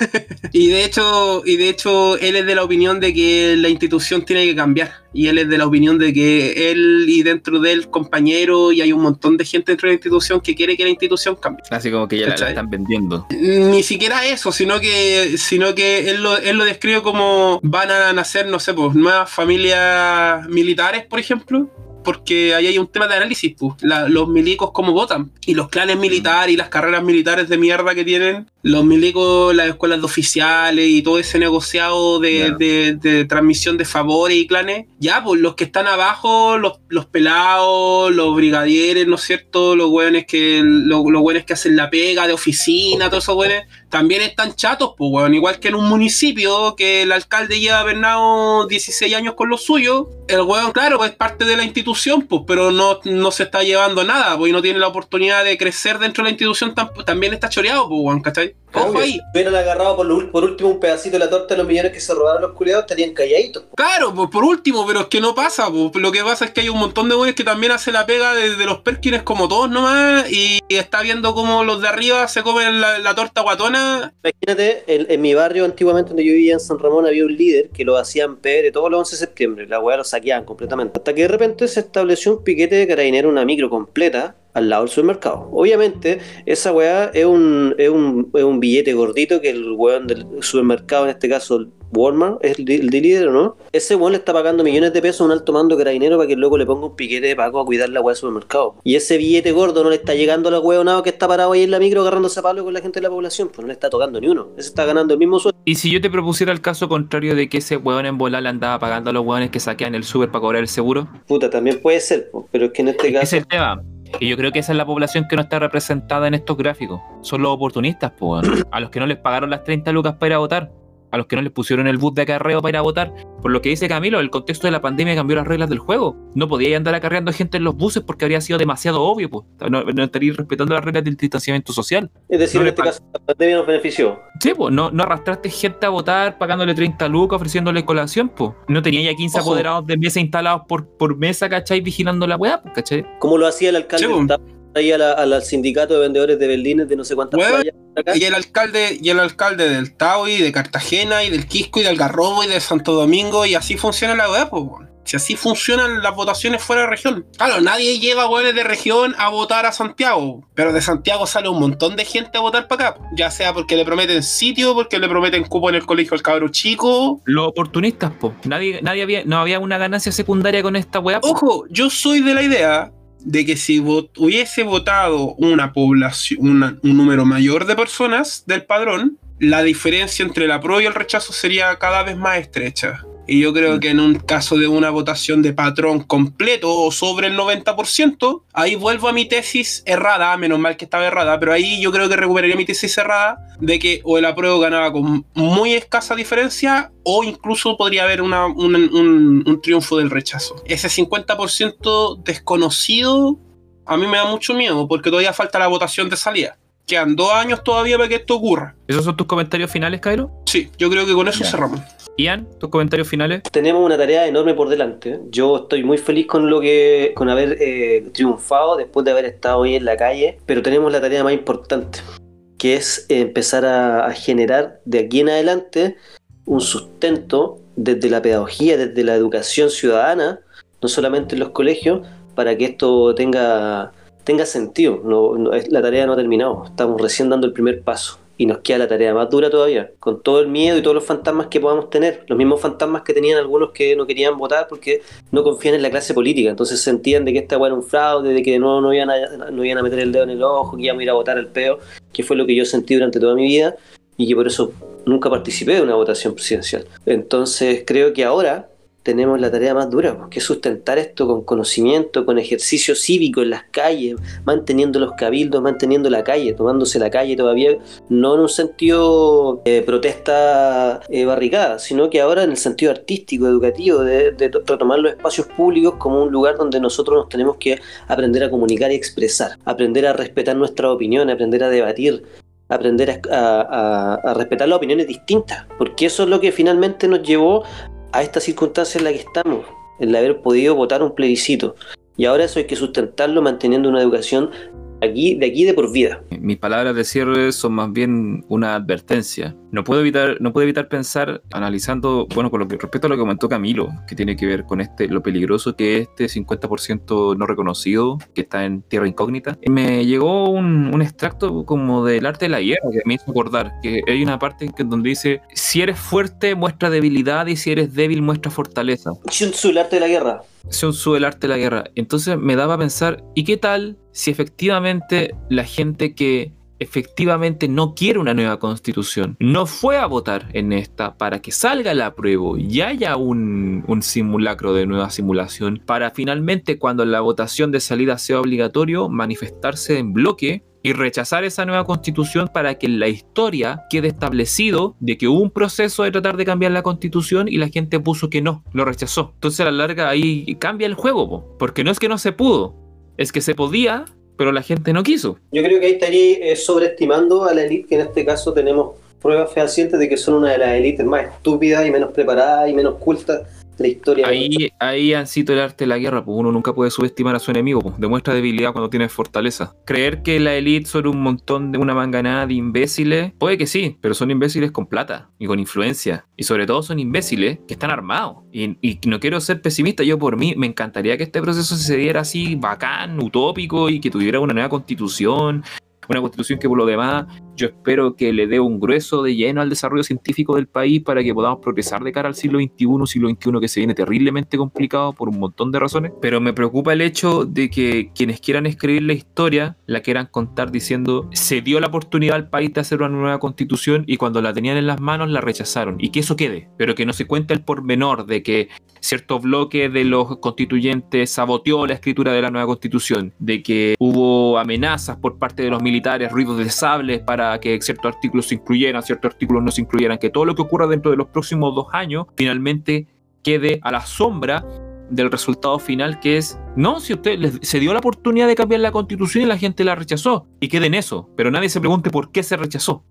y de hecho, y de hecho, él es de la opinión de que la institución tiene que cambiar. Y él es de la opinión de que él y dentro de él, compañero, y hay un montón de gente dentro de la institución que quiere que la institución cambie. Así como que ya la, la están vendiendo. Ni siquiera eso, sino que, sino que él, lo, él lo describe como van a nacer, no sé, pues, nuevas familias militares, por ejemplo. Porque ahí hay un tema de análisis, pues, la- los milicos cómo votan. Y los clanes militares y las carreras militares de mierda que tienen, los milicos, las escuelas de oficiales y todo ese negociado de, Claro. de- de transmisión de favores y clanes. Ya, pues los que están abajo, los, los pelados, los brigadieres, ¿no es cierto? Los hueones que, los, los que hacen la pega de oficina, todos esos hueones, también están chatos, pues weón. Igual que en un municipio que el alcalde lleva Bernardo 16 años con lo suyo, el weón, claro, es parte de la institución, pues, pero no, no se está llevando nada, pues, y no tiene la oportunidad de crecer dentro de la institución, tam- también está choreado, pues, weón, ¿cachai? Ojo ahí. Hubieran agarrado por, lo por último un pedacito de la torta de los millones que se robaron los culiados, estarían calladitos. po. Claro, pues por último, pero es que no pasa, pues. Lo que pasa es que hay un montón de güeyes que también hacen la pega de, de los Perkins como todos nomás y está viendo cómo los de arriba se comen la, la torta guatona. Imagínate, en, en mi barrio antiguamente donde yo vivía en San Ramón había un líder que lo hacían PR todos los 11 de septiembre. La weá lo saqueaban completamente. Hasta que de repente se estableció un piquete de carabinero, una micro completa, al lado del supermercado. Obviamente, esa weá es un, es un, es un billete gordito que el weón del supermercado, en este caso el Walmart, es el el de líder, ¿o no? Ese weón le está pagando millones de pesos a un alto mando carabinero para que el loco le ponga un piquete de pago a cuidar la weá del supermercado. Y ese billete gordo no le está llegando a la weonado que está parado ahí en la micro agarrándose a palo con la gente de la población, pues no le está tocando ni uno. Ese está ganando el mismo sueldo. Y si yo te propusiera el caso contrario de que ese weón en volar le andaba pagando a los weones que saquean el super para cobrar el seguro, Puta, también puede ser, pero es que en este Ese es caso. el tema. Y yo creo que esa es la población que no está representada en estos gráficos. Son los oportunistas, pues, a los que no les pagaron las 30 lucas para ir a votar. A los que no les pusieron el bus de acarreo para ir a votar. Por lo que dice Camilo, el contexto de la pandemia cambió las reglas del juego. No podía andar acarreando gente en los buses porque habría sido demasiado obvio, pues. No, no estaría respetando las reglas del distanciamiento social. Es decir, No en este caso la pandemia nos benefició. Sí, pues, no, no arrastraste gente a votar pagándole 30 lucas, ofreciéndole colación, pues. No tenía ya 15 Ojo. apoderados de mesa instalados por, por mesa, ¿cachai? Vigilando la weá, pues, ¿cachai? Como lo hacía el alcalde Sí. Tabo, ahí a la- a la- al sindicato de vendedores de Berlines de no sé cuántas playas. Y el alcalde, y el alcalde del de Cartagena y del Quisco y del Algarrobo y de Santo Domingo y así funciona la weá, pues. Si así funcionan las votaciones fuera de región. Claro, nadie lleva weones de región a votar a Santiago. Pero de Santiago sale un montón de gente a votar para acá. Ya sea porque le prometen sitio, porque le prometen cupo en el colegio al cabro chico. Los oportunistas, pues. Nadie, nadie había, no había una ganancia secundaria con esta weá. po. Ojo, yo soy de la idea de que si hubiese votado una población, un número mayor de personas del padrón, la diferencia entre el apruebo y el rechazo sería cada vez más estrecha. Y yo creo que en un caso de una votación de patrón completo o sobre el 90%, ahí vuelvo a mi tesis errada, menos mal que estaba errada, pero ahí yo creo que recuperaría mi tesis errada de que o el apruebo ganaba con muy escasa diferencia o incluso podría haber una- un, un- un triunfo del rechazo. Ese 50% desconocido a mí me da mucho miedo porque todavía falta la votación de salida. Quedan dos años todavía para que esto ocurra. ¿Esos son tus comentarios finales, Cairo? Sí, yo creo que con eso Ya. cerramos. Ian, tus comentarios finales. Tenemos una tarea enorme por delante. Yo estoy muy feliz con lo que, con haber eh, triunfado después de haber estado hoy en la calle, pero tenemos la tarea más importante, que es empezar a, a generar de aquí en adelante un sustento desde la pedagogía, desde la educación ciudadana, no solamente en los colegios, para que esto tenga, tenga sentido. No, no- la tarea no ha terminado, estamos recién dando el primer paso. Y nos queda la tarea más dura todavía, con todo el miedo y todos los fantasmas que podamos tener. Los mismos fantasmas que tenían algunos que no querían votar porque no confían en la clase política. Entonces sentían de que esta era un fraude, de que no, no, iban a, no iban a meter el dedo en el ojo, que íbamos a ir a votar al peo, que fue lo que yo sentí durante toda mi vida y que por eso nunca participé de una votación presidencial. Entonces creo que ahora tenemos la tarea más dura, pues, que es sustentar esto con conocimiento, con ejercicio cívico en las calles, manteniendo los cabildos, manteniendo la calle, tomándose la calle todavía, no en un sentido de protesta eh, barricada, sino que ahora en el sentido artístico, educativo, de, de to- retomar los espacios públicos como un lugar donde nosotros nos tenemos que aprender a comunicar y expresar, aprender a respetar nuestra opinión, aprender a debatir, aprender a- a respetar las opiniones distintas, porque eso es lo que finalmente nos llevó a esta circunstancia en la que estamos, el haber podido votar un plebiscito. Y ahora eso hay que sustentarlo manteniendo una educación aquí, de aquí de por vida. Mis palabras de cierre son más bien una advertencia. No puedo evitar, no puedo evitar pensar, analizando, bueno, con lo que respecto a lo que comentó Camilo, que tiene que ver con este, lo peligroso que es este 50% no reconocido, que está en tierra incógnita. Me llegó un, un extracto como del arte de la guerra que me hizo acordar, que hay una parte en que- donde dice, si eres fuerte, muestra debilidad, y si eres débil, muestra fortaleza. Tzu, el arte de la guerra. Sun Tzu, el arte de la guerra. Entonces me daba a pensar, ¿y qué tal si efectivamente la gente que efectivamente no quiere una nueva constitución no fue a votar en esta para que salga el apruebo y haya un, un simulacro de nueva simulación para finalmente cuando la votación de salida sea obligatorio manifestarse en bloque y rechazar esa nueva constitución para que en la historia quede establecido de que hubo un proceso de tratar de cambiar la constitución y la gente puso que no, lo rechazó. Entonces a la larga ahí cambia el juego, po, porque no es que no se pudo, es que se podía, pero la gente no quiso. Yo creo que ahí estaría eh, sobreestimando a la élite, que en este caso tenemos pruebas fehacientes de que son una de las élites más estúpidas y menos preparadas y menos cultas la historia. Ahí, ahí Ancito el arte de la guerra, pues uno nunca puede subestimar a su enemigo, pues demuestra debilidad cuando tiene fortaleza. Creer que la élite son un montón de una manganada de imbéciles, puede que sí, pero son imbéciles con plata y con influencia. Y sobre todo son imbéciles que están armados. Y, y no quiero ser pesimista, yo por mí me encantaría que este proceso se diera así bacán, utópico y que tuviera una nueva constitución. Una constitución que por lo demás yo espero que le dé un grueso de lleno al desarrollo científico del país para que podamos progresar de cara al siglo XXI, siglo XXI que se viene terriblemente complicado por un montón de razones. Pero me preocupa el hecho de que quienes quieran escribir la historia la quieran contar diciendo se dio la oportunidad al país de hacer una nueva constitución y cuando la tenían en las manos la rechazaron. Y que eso quede, pero que no se cuente el pormenor de que cierto bloque de los constituyentes saboteó la escritura de la nueva constitución, de que hubo amenazas por parte de los militares, ruidos de sables para que ciertos artículos se incluyeran, ciertos artículos no se incluyeran, que todo lo que ocurra dentro de los próximos dos años finalmente quede a la sombra del resultado final que es, no, si usted les- se dio la oportunidad de cambiar la constitución y la gente la rechazó, y quede en eso, pero nadie se pregunte por qué se rechazó.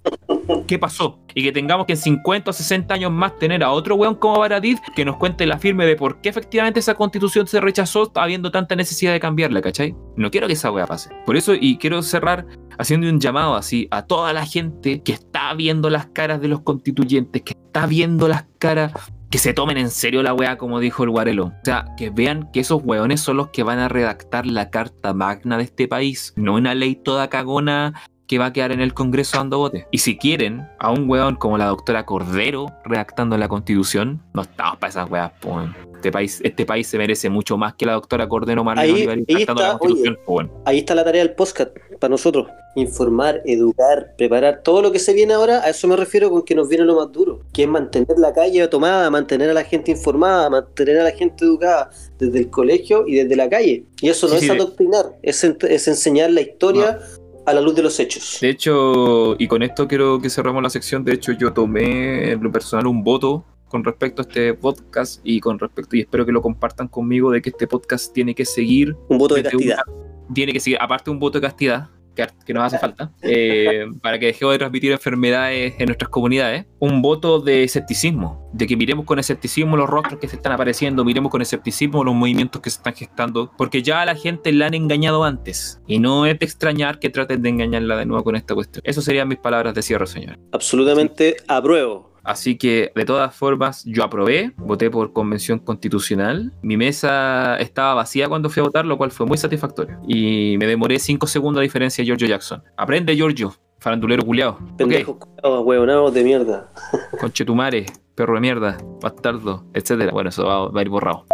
¿Qué pasó? Y que tengamos que en 50 o 60 años más tener a otro weón como Baradit que nos cuente la firme de por qué efectivamente esa constitución se rechazó habiendo tanta necesidad de cambiarla, ¿cachai? No quiero que esa wea pase. Por eso, y quiero cerrar haciendo un llamado así a toda la gente que está viendo las caras de los constituyentes, que está viendo las caras que se tomen en serio la weá, como dijo el Guarelo. O sea, que vean que esos weones son los que van a redactar la carta magna de este país, no una ley toda cagona que va a quedar en el Congreso dando bote. Y si quieren a un weón como la doctora Cordero redactando la constitución, no estamos para esas weas, po. Este país, este país se merece mucho más que la doctora Cordero Marlene Ahí- ahí está, constitución, po, weón. Ahí está la tarea del podcast para nosotros. Informar, educar, preparar todo lo que se viene ahora. A eso me refiero con que nos viene lo más duro, que es mantener la calle tomada, mantener a la gente informada, mantener a la gente educada desde el colegio y desde la calle. Y eso no Sí, es sí, de- adoctrinar, es, ent- es enseñar la historia a la luz de los hechos. De hecho, y con esto quiero que cerramos la sección, de hecho yo tomé en lo personal un voto con respecto a este podcast y con respecto, y espero que lo compartan conmigo, de que este podcast tiene que seguir, Un voto de castidad. una- tiene que seguir, aparte de un voto de castidad, que, que nos hace falta, eh, para que dejemos de transmitir enfermedades en nuestras comunidades, un voto de escepticismo, de que miremos con escepticismo los rostros que se están apareciendo, miremos con escepticismo los movimientos que se están gestando, porque ya a la gente la han engañado antes, y no es de extrañar que traten de engañarla de nuevo con esta cuestión. Esas serían mis palabras de cierre, señor. Absolutamente apruebo. Así que, de todas formas, yo aprobé, voté por convención constitucional. Mi mesa estaba vacía cuando fui a votar, lo cual fue muy satisfactorio. Y me demoré 5 segundos a diferencia de Giorgio Jackson. Aprende, Giorgio, farandulero culiao. Pendejos, culiados, huevonados de mierda. Conchetumare, perro de mierda, bastardo, etcétera. Bueno, eso va, va a ir borrado.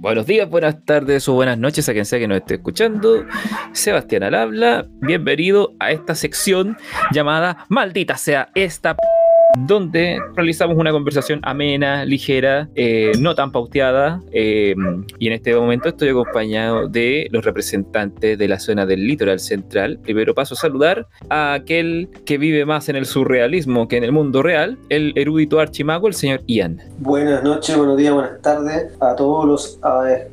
Buenos días, buenas tardes o buenas noches a quien sea que nos esté escuchando. Sebastián al habla. Bienvenido a esta sección llamada Maldita sea esta donde realizamos una conversación amena, ligera, eh, no tan pauteada. eh, y en este momento estoy acompañado de los representantes de la zona del litoral central. Primero paso a saludar a aquel que vive más en el surrealismo que en el mundo real, el erudito archimago, el señor Ian. Buenas noches, buenos días, buenas tardes a todos los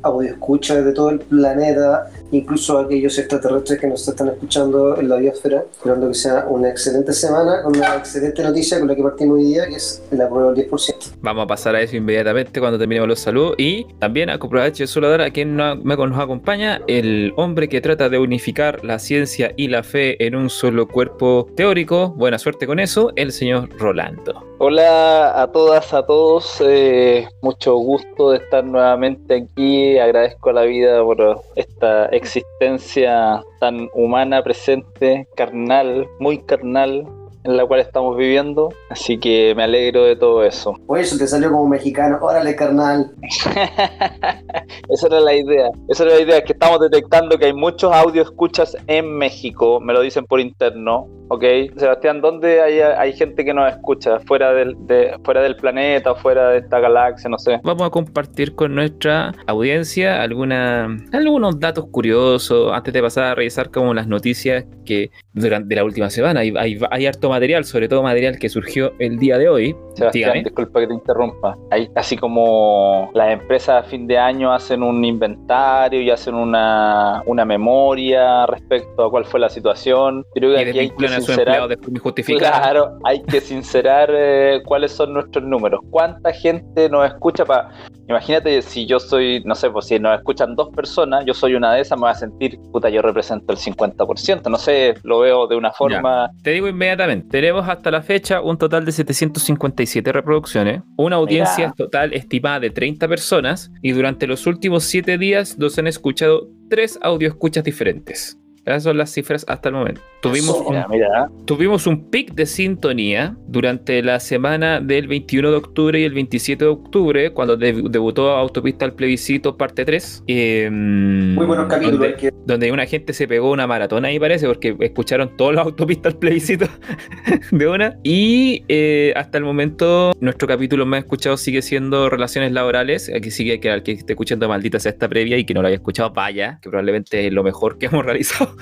audioescuchas de todo el planeta, incluso a aquellos extraterrestres que nos están escuchando en la biosfera. Esperando que sea una excelente semana con una excelente noticia con la que partimos hoy día, que es la prueba del 10%. Vamos a pasar a eso inmediatamente cuando terminemos los saludos. Y también aprovecho de saludar a quien no- me- nos acompaña, el hombre que trata de unificar la ciencia y la fe en un solo cuerpo teórico. Buena suerte con eso, el señor Rolando. Hola a todas, a todos. eh, mucho gusto de estar nuevamente aquí. Agradezco a la vida por esta existencia tan humana, presente, carnal, muy carnal, en la cual estamos viviendo. Así que me alegro de todo eso. Oye, eso te salió como mexicano, órale carnal. Esa era la idea. Esa era la idea, que estamos detectando que hay muchos audio escuchas en México. Me lo dicen por interno. ¿Ok? Sebastián, ¿dónde hay, hay gente que nos escucha? ¿Fuera del, de, fuera del planeta o fuera de esta galaxia? No sé. Vamos a compartir con nuestra audiencia alguna, algunos datos curiosos antes de pasar a revisar como las noticias que durante la última semana hay, hay, hay harto material, sobre todo material que surgió el día de hoy. Sebastián, Dígame. disculpa que te interrumpa. Hay así como las empresas a fin de año hacen un inventario y hacen una, una memoria respecto a cuál fue la situación. Creo que aquí hay a sincerar. empleados de forma injustificada. Claro, hay que sincerar eh, cuáles son nuestros números. ¿Cuánta gente nos escucha? para Imagínate si yo soy, no sé, pues si nos escuchan dos personas, yo soy una de esas, me voy a sentir, puta, yo represento el 50%. No sé, lo veo de una forma. Te digo inmediatamente, tenemos hasta la fecha un total de 757 reproducciones, una audiencia total estimada de 30 personas y durante los últimos 7 días nos han escuchado tres audio escuchas diferentes. Esas son las cifras hasta el momento. Tuvimos Eso. Mira, mira. tuvimos un pic de sintonía durante la semana del 21 de octubre y el 27 de octubre, cuando deb- debutó Autopista al Plebiscito, parte 3. eh, Muy buenos capítulos. Donde, que- donde una gente se pegó una maratona ahí parece, porque escucharon todos los autopistas al plebiscito de una. Y eh, hasta el momento, nuestro capítulo más escuchado sigue siendo Relaciones Laborales. Aquí sigue que al que esté escuchando maldita sea esta previa y que no lo haya escuchado, vaya, que probablemente es lo mejor que hemos realizado.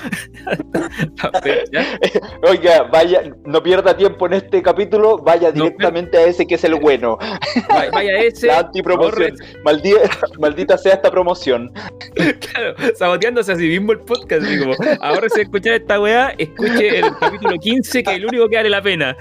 La fecha. Oiga, vaya, no pierda tiempo en este capítulo, vaya No directamente a ese que es el bueno. Vaya- Vaya ese. La antipromoción. Maldita, maldita sea esta promoción. Claro, saboteándose a sí mismo el podcast. Así como, ahora si escuchar esta weá, escuche el capítulo 15, que es el único que vale la pena.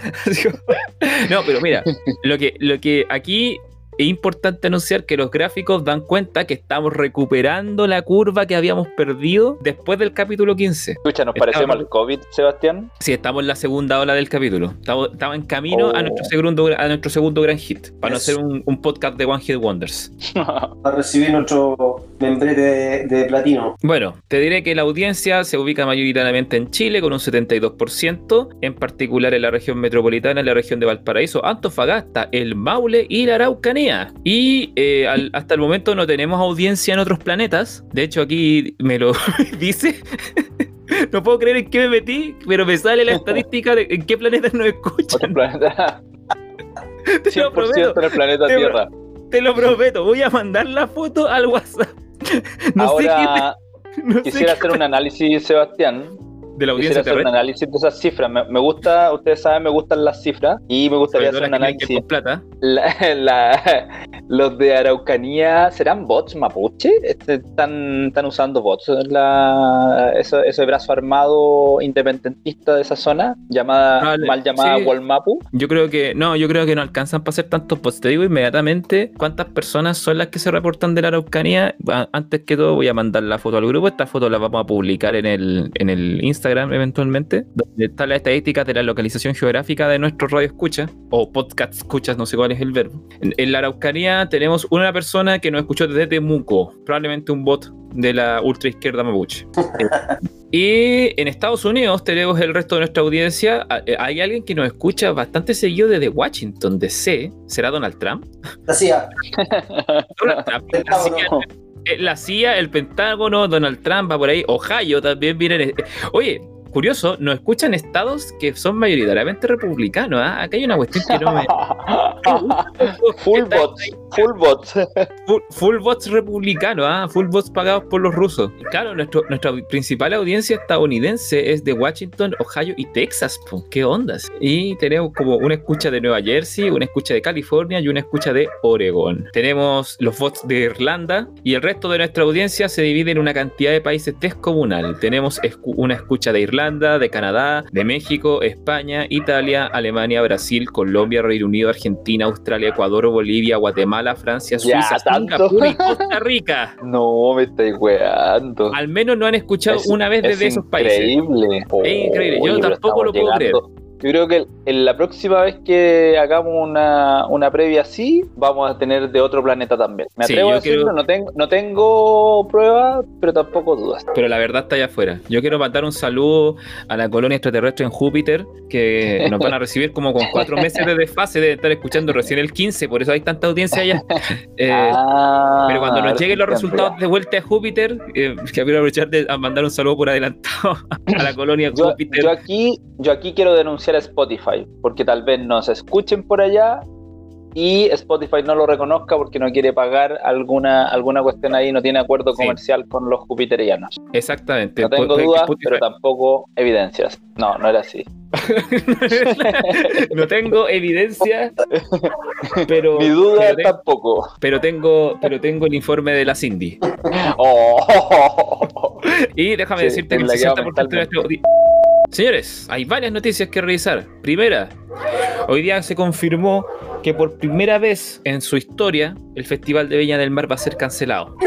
No, pero mira, lo que, lo que aquí es importante anunciar que los gráficos dan cuenta que estamos recuperando la curva que habíamos perdido después del capítulo 15. Escucha, ¿nos Estaba- parecemos al COVID, Sebastián? Sí, estamos en la segunda ola del capítulo. Estamos, estamos en camino a, Oh. nuestro segundo, a nuestro segundo gran hit. Para no hacer un, un podcast de One Hit Wonders. a recibir nuestro membrete de, de platino. Bueno, te diré que la audiencia se ubica mayoritariamente en Chile con un 72%, en particular en la región metropolitana, en la región de Valparaíso, Antofagasta, el Maule y la Araucanía. Y eh, al- hasta el momento no tenemos audiencia en otros planetas. De hecho, aquí me lo dice. No puedo creer en qué me metí, pero me sale la estadística de en qué planetas nos Otro escuchan. planeta. Te lo 100% prometo, en el planeta Tierra. te lo prometo. Voy a mandar la foto al WhatsApp. No sé Ahora. No quisiera hacer un análisis, Sebastián. De la audiencia hacer un análisis de esas cifras. Me, me gusta, ustedes saben, me gustan las cifras. Y me gustaría hacer un análisis. con plata. La- la- los de Araucanía, ¿serán bots mapuche? Este, ¿Están, están usando bots? La, eso- ese brazo armado independentista de esa zona, llamada, Probable- mal llamada sí. Walmapu. Yo creo que no, yo creo que no alcanzan para hacer tantos posts. Te digo inmediatamente cuántas personas son las que se reportan de la Araucanía. Antes que todo voy a mandar la foto al grupo. Esta foto la vamos a publicar en el, en el Instagram eventualmente, donde están las estadísticas de la localización geográfica de nuestro radio escucha o podcast escuchas, no sé cuál es el verbo. En, en la Araucanía tenemos una persona que nos escuchó desde Temuco, probablemente un bot de la ultra izquierda mapuche. Y en Estados Unidos tenemos el resto de nuestra audiencia. Eh, Hay alguien que nos escucha bastante seguido desde Washington, DC. ¿Será Donald Trump? Decía, Donald Trump. La CIA, la CIA, el Pentágono, Donald Trump va por ahí. Ohio también vienen. eh, Oye, curioso, nos escuchan estados que son mayoritariamente republicanos. ¿ah? Acá hay una cuestión que no me. full full bots. Full, full bots republicanos, ¿ah? full bots pagados por los rusos. Claro, nuestro, nuestra principal audiencia estadounidense es de Washington, Ohio y Texas. po. ¿Qué ondas? Y tenemos como una escucha de Nueva Jersey, una escucha de California y una escucha de Oregón. Tenemos los bots de Irlanda y el resto de nuestra audiencia se divide en una cantidad de países descomunal. Tenemos escu- una escucha de Irlanda, de Canadá, de México, España, Italia, Alemania, Brasil, Colombia, Reino Unido, Argentina, Australia, Ecuador, Bolivia, Guatemala, Francia, Ya, Suiza. Singapur y Costa Rica. No, me estáis weando. Al menos no han escuchado Es- una vez es desde esos países. Increíble. Es increíble, yo tampoco lo puedo creer. Yo creo que en la próxima vez que hagamos una, una previa así, vamos a tener de otro planeta también. Me atrevo a decirlo, creo- no, tengo, no tengo pruebas, pero tampoco dudas. Pero la verdad está allá afuera. Yo quiero mandar un saludo a la colonia extraterrestre en Júpiter, que nos van a recibir como con cuatro meses de desfase de estar escuchando recién el 15, por eso hay tanta audiencia allá. Eh, Ah, pero cuando nos lleguen los resultados de vuelta a Júpiter, eh, quiero aprovechar de a mandar un saludo por adelantado a la colonia Yo, Júpiter. yo aquí, yo aquí quiero denunciar a Spotify, porque tal vez nos escuchen por allá y Spotify no lo reconozca porque no quiere pagar alguna, alguna cuestión ahí, no tiene acuerdo Sí. comercial con los jupiterianos. Exactamente. No tengo dudas, Spotify- pero tampoco evidencias. No, no era así. no tengo evidencia, pero, Mi duda pero, te- tampoco. pero tengo, pero tengo el informe de la Cindy. Oh. Y déjame Sí, decirte que el la queda 60% de nuestro Señores, hay varias noticias que revisar. Primera, hoy día se confirmó que por primera vez en su historia el Festival de Viña del Mar va a ser cancelado.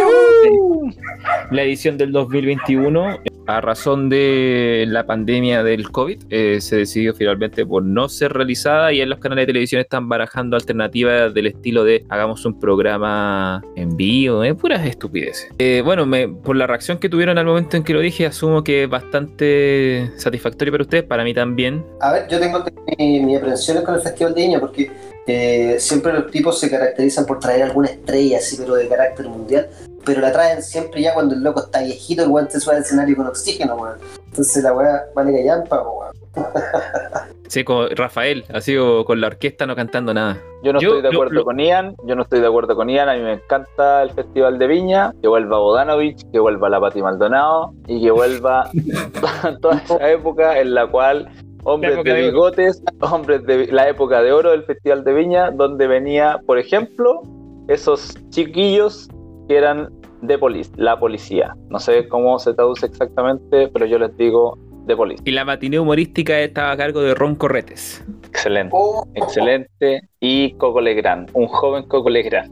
La edición del 2021 a razón de la pandemia del COVID, eh, se decidió finalmente por no ser realizada y en los canales de televisión están barajando alternativas del estilo de hagamos un programa en vivo, eh, puras estupideces. Eh, bueno, me, por la reacción que tuvieron al momento en que lo dije, asumo que es bastante satisfactorio para ustedes, para mí también. A ver, yo tengo mi, mi aprensiones con el Festival de Viña porque eh, siempre los tipos se caracterizan por traer alguna estrella, así, pero de carácter mundial. Pero la traen siempre ya cuando el loco está viejito, el weón se sube al escenario con oxígeno, weón. Entonces la weá vale callampa, weón. Sí, con Rafael, así o con la orquesta no cantando nada. Yo no Yo- estoy de lo- acuerdo lo- con Ian, yo no estoy de acuerdo con Ian, a mí me encanta el Festival de Viña, que vuelva Bodanovich, que vuelva la Pati Maldonado y que vuelva toda esa época en la cual hombres de bigotes, hombres de la época de oro del Festival de Viña, donde venía, por ejemplo, esos chiquillos que eran de policía, la policía. No sé cómo se traduce exactamente, pero yo les digo de policía. Y la matiné humorística estaba a cargo de Ron Corretes. Excelente. Oh, Excelente. Y Coco Legrand, un joven Coco Legrand.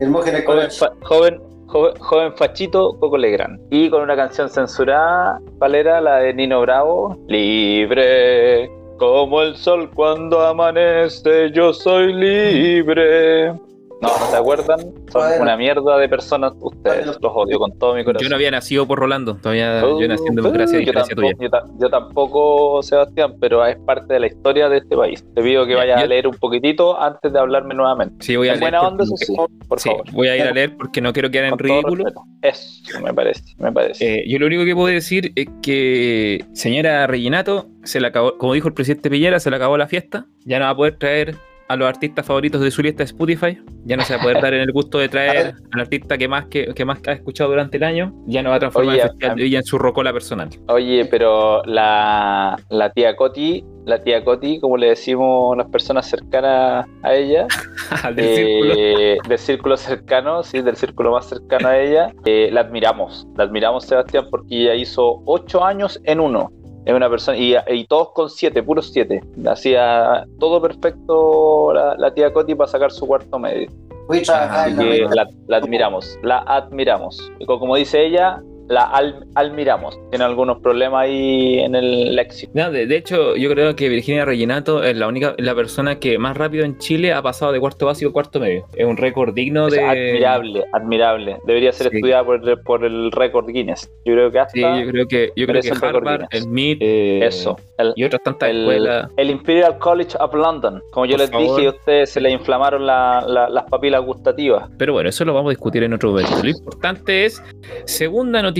Hermógenes Joven, joven, joven, fachito Coco Legrand. Y con una canción censurada, ¿cuál era? La de Nino Bravo. Libre, como el sol cuando amanece, yo soy libre. No, ¿no se acuerdan? Son Bueno. una mierda de personas ustedes. Los odio con todo mi corazón. Yo no había nacido por Rolando, todavía Uh, yo nací en democracia a yo diferencia tampoco, tuya. yo, ta- yo tampoco, Sebastián, pero es parte de la historia de este país. Te pido que Ya, vayas yo- a leer un poquitito antes de hablarme nuevamente. Sí, voy a En leer. buena porque onda, sí, quiero- por sí, favor. voy a ir a leer porque no quiero quedar en ridículo. respeto. Eso, me parece, me parece. Eh, yo lo único que puedo decir es que, señora Reginato, se le acabó, como dijo el presidente Piñera, se le acabó la fiesta. Ya no va a poder traer a los artistas favoritos de su lista de Spotify. Ya no se va a poder dar en el gusto de traer al artista que más, que, que más ha escuchado durante el año. Ya no va a transformar Oye, el Festival a- de Villa en su rocola personal. Oye, pero la, la tía Coti, la tía Coti, como le decimos las personas cercanas a ella, Del círculo. eh, del círculo cercano, sí, del círculo más cercano a ella, eh, la admiramos, la admiramos Sebastián porque ella hizo ocho años en uno. Es una persona, y, y todos con siete, puros siete. Hacía todo perfecto la, la tía Coti para sacar su cuarto medio. La Así que meta. la, la admiramos, la admiramos. Como dice ella, la al- admiramos. Tiene algunos problemas ahí en el léxico. No, de, de hecho, yo creo que Virginia Reginato es la única, la persona que más rápido en Chile ha pasado de cuarto básico a cuarto medio. Es un récord digno Es de. admirable, admirable. Debería ser Sí. estudiada por, por el récord Guinness. Yo creo que hasta Sí, yo creo que, yo creo que Harvard, el MIT eh, eso. El, y otras tantas el, escuelas. el Imperial College of London. Como yo Por les favor. dije, a ustedes se les inflamaron la- la- las papilas gustativas. Pero bueno, eso lo vamos a discutir en otro momento. Lo importante es, segunda noticia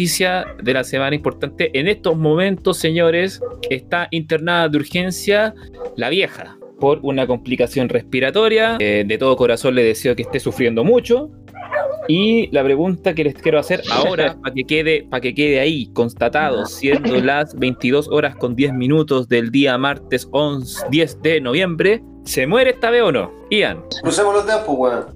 de la semana importante, en estos momentos, señores, está internada de urgencia la vieja por una complicación respiratoria. Eh, de todo corazón le deseo que esté sufriendo mucho. Y la pregunta que les quiero hacer ahora, para que quede, para que quede ahí constatado, siendo las 22 horas con 10 minutos del día martes 11, 10 de noviembre, ¿se muere esta vez o no? Ian, Crucemos los dedos, pues, weón.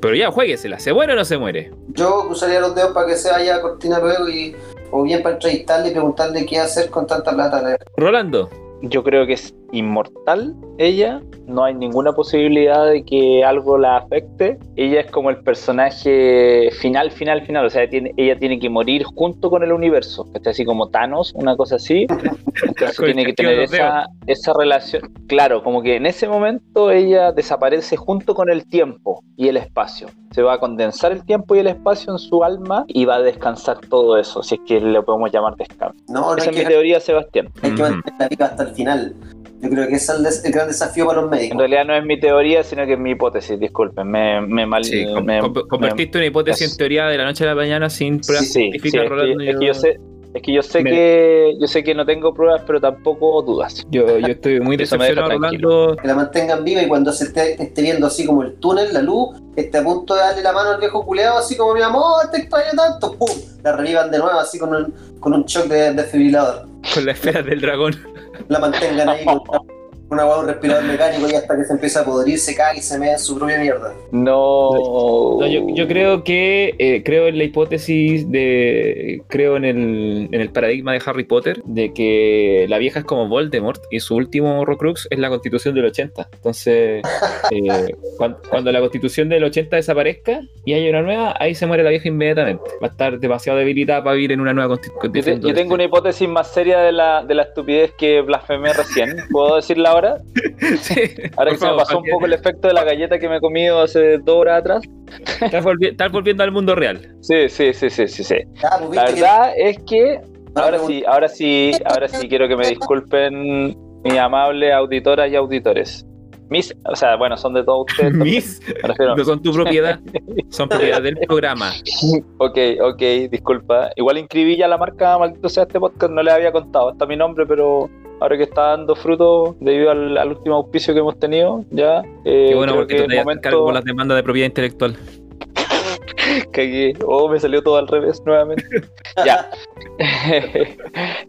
Pero ya jueguesela, ¿se muere o no se muere? Yo cruzaría los dedos para que se vaya a Cortina luego y. O bien para entrevistarle y preguntarle qué hacer con tanta plata. Rolando, Yo creo que es inmortal ella. No hay ninguna posibilidad de que algo la afecte. Ella es como el personaje final, final, final. O sea, tiene, ella tiene que morir junto con el universo. ¿cachai? Así como Thanos, una cosa así. Entonces tiene que tener esa, esa relación. Claro, como que en ese momento ella desaparece junto con el tiempo y el espacio. Se va a condensar el tiempo y el espacio en su alma y va a descansar todo eso, si es que le podemos llamar descanso. No, no Esa es mi que, teoría, Sebastián. hay que mantener la vida hasta el final. Yo creo que ese es el, des- el gran desafío para los En médicos. realidad no es mi teoría, sino que es mi hipótesis, disculpen. Me, me mal. sí, com- me- convertiste una hipótesis es- en teoría de la noche a la mañana sin pruebas sí, sí, es, Rolando. que, es que yo sé, es que yo sé Me- que yo sé que no tengo pruebas, pero tampoco dudas. yo, yo estoy muy decepcionado. Rolando. Que la mantengan viva y cuando se esté, esté viendo así como el túnel, la luz, esté a punto de darle la mano al viejo culeado, así como mi amor, te extraño tanto, ¡pum! La revivan de nuevo, así con un, con un shock de desfibrilador. Con la esfera del dragón. La mantengan ahí una hueá, un respirador mecánico y hasta que se empieza a podrir, se cae y se mete en su propia mierda. No. No, yo, yo creo que eh, creo en la hipótesis de creo en el, en el paradigma de Harry Potter de que la vieja es como Voldemort y su último Horrocrux es la Constitución del 80. Entonces, eh, cuan- cuando, la Constitución del 80 desaparezca y haya una nueva, ahí se muere la vieja inmediatamente. Va a estar demasiado debilitada para vivir en una nueva consti- Yo, te- Constitución. yo tengo una hipótesis más seria de la, de la estupidez que blasfemé recién. ¿Puedo decirla ahora? Sí, Ahora por que se me pasó un poco el efecto de la galleta que me he comido hace dos horas atrás. Estás, volvi- estás volviendo al mundo real. Sí, sí, sí, sí, sí, pues, La que- verdad es que Ah, ahora sí, ahora sí, ahora sí quiero que me disculpen mis amables auditoras y auditores. Mis, o sea, bueno, son de todos ustedes. Mis no son tu propiedad, son propiedad del programa. Ok, ok, disculpa. Igual inscribí ya la marca, maldito sea este podcast, no les había contado. Está mi nombre, pero ahora que está dando fruto debido al, al último auspicio que hemos tenido, ya. eh, Qué bueno porque te momento... cargo con las demandas de propiedad intelectual. Cagué. Oh, me salió todo al revés nuevamente. ya.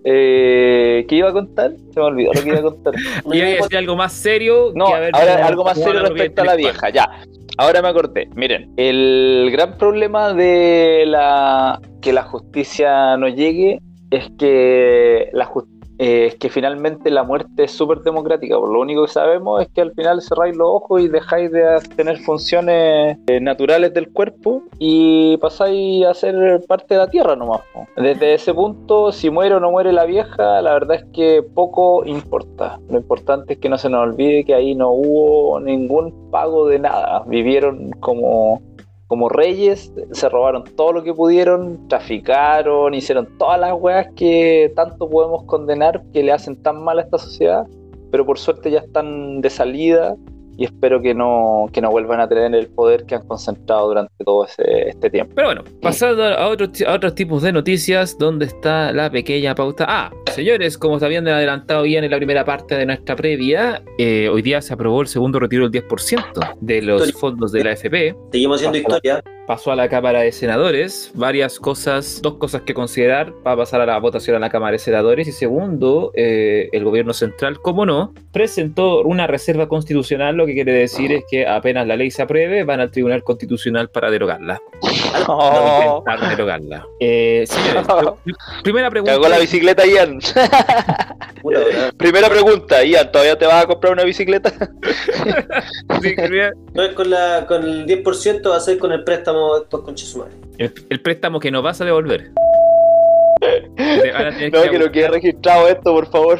eh, ¿Qué iba a contar? Se me olvidó lo que iba a contar. Y voy a decir algo más serio No, que haber ahora algo más serio respecto a la vieja, ya. Ahora me acordé. Miren, el gran problema de la que la justicia no llegue es que la jus- eh, es que finalmente la muerte es súper democrática. Lo único que sabemos es que al final cerráis los ojos y dejáis de tener funciones eh, naturales del cuerpo y pasáis a ser parte de la tierra nomás. Desde ese punto, si muere o no muere la vieja, la verdad es que poco importa. Lo importante es que no se nos olvide que ahí no hubo ningún pago de nada. Vivieron como como reyes, se robaron todo lo que pudieron, traficaron, hicieron todas las weas que tanto podemos condenar que le hacen tan mal a esta sociedad, pero por suerte ya están de salida y espero que no, que no vuelvan a tener el poder que han concentrado durante todo ese, este tiempo. Pero bueno, pasando a otros, a otros tipos de noticias, ¿dónde está la pequeña pauta? Ah, señores, como se habían adelantado bien en la primera parte de nuestra previa, eh, hoy día se aprobó el segundo retiro del 10% de los fondos de la FP. Seguimos haciendo historia. Pasó a la Cámara de Senadores, varias cosas, dos cosas que considerar para pasar a la votación a la Cámara de Senadores. Y segundo, eh, el gobierno central, como no, presentó una reserva constitucional, lo que quiere decir es que apenas la ley se apruebe, van al Tribunal Constitucional para derogarla. No Oh, intentar derogarla. Eh, señores, primera pregunta. cagó la bicicleta, Ian. Primera pregunta, Ian, ¿todavía te vas a comprar una bicicleta? Sí, No con, la, con el 10%, va a ser con el préstamo de estos conches sumares. el, el préstamo que no vas a devolver. Te van a tener No, que que no quede registrado esto, por favor.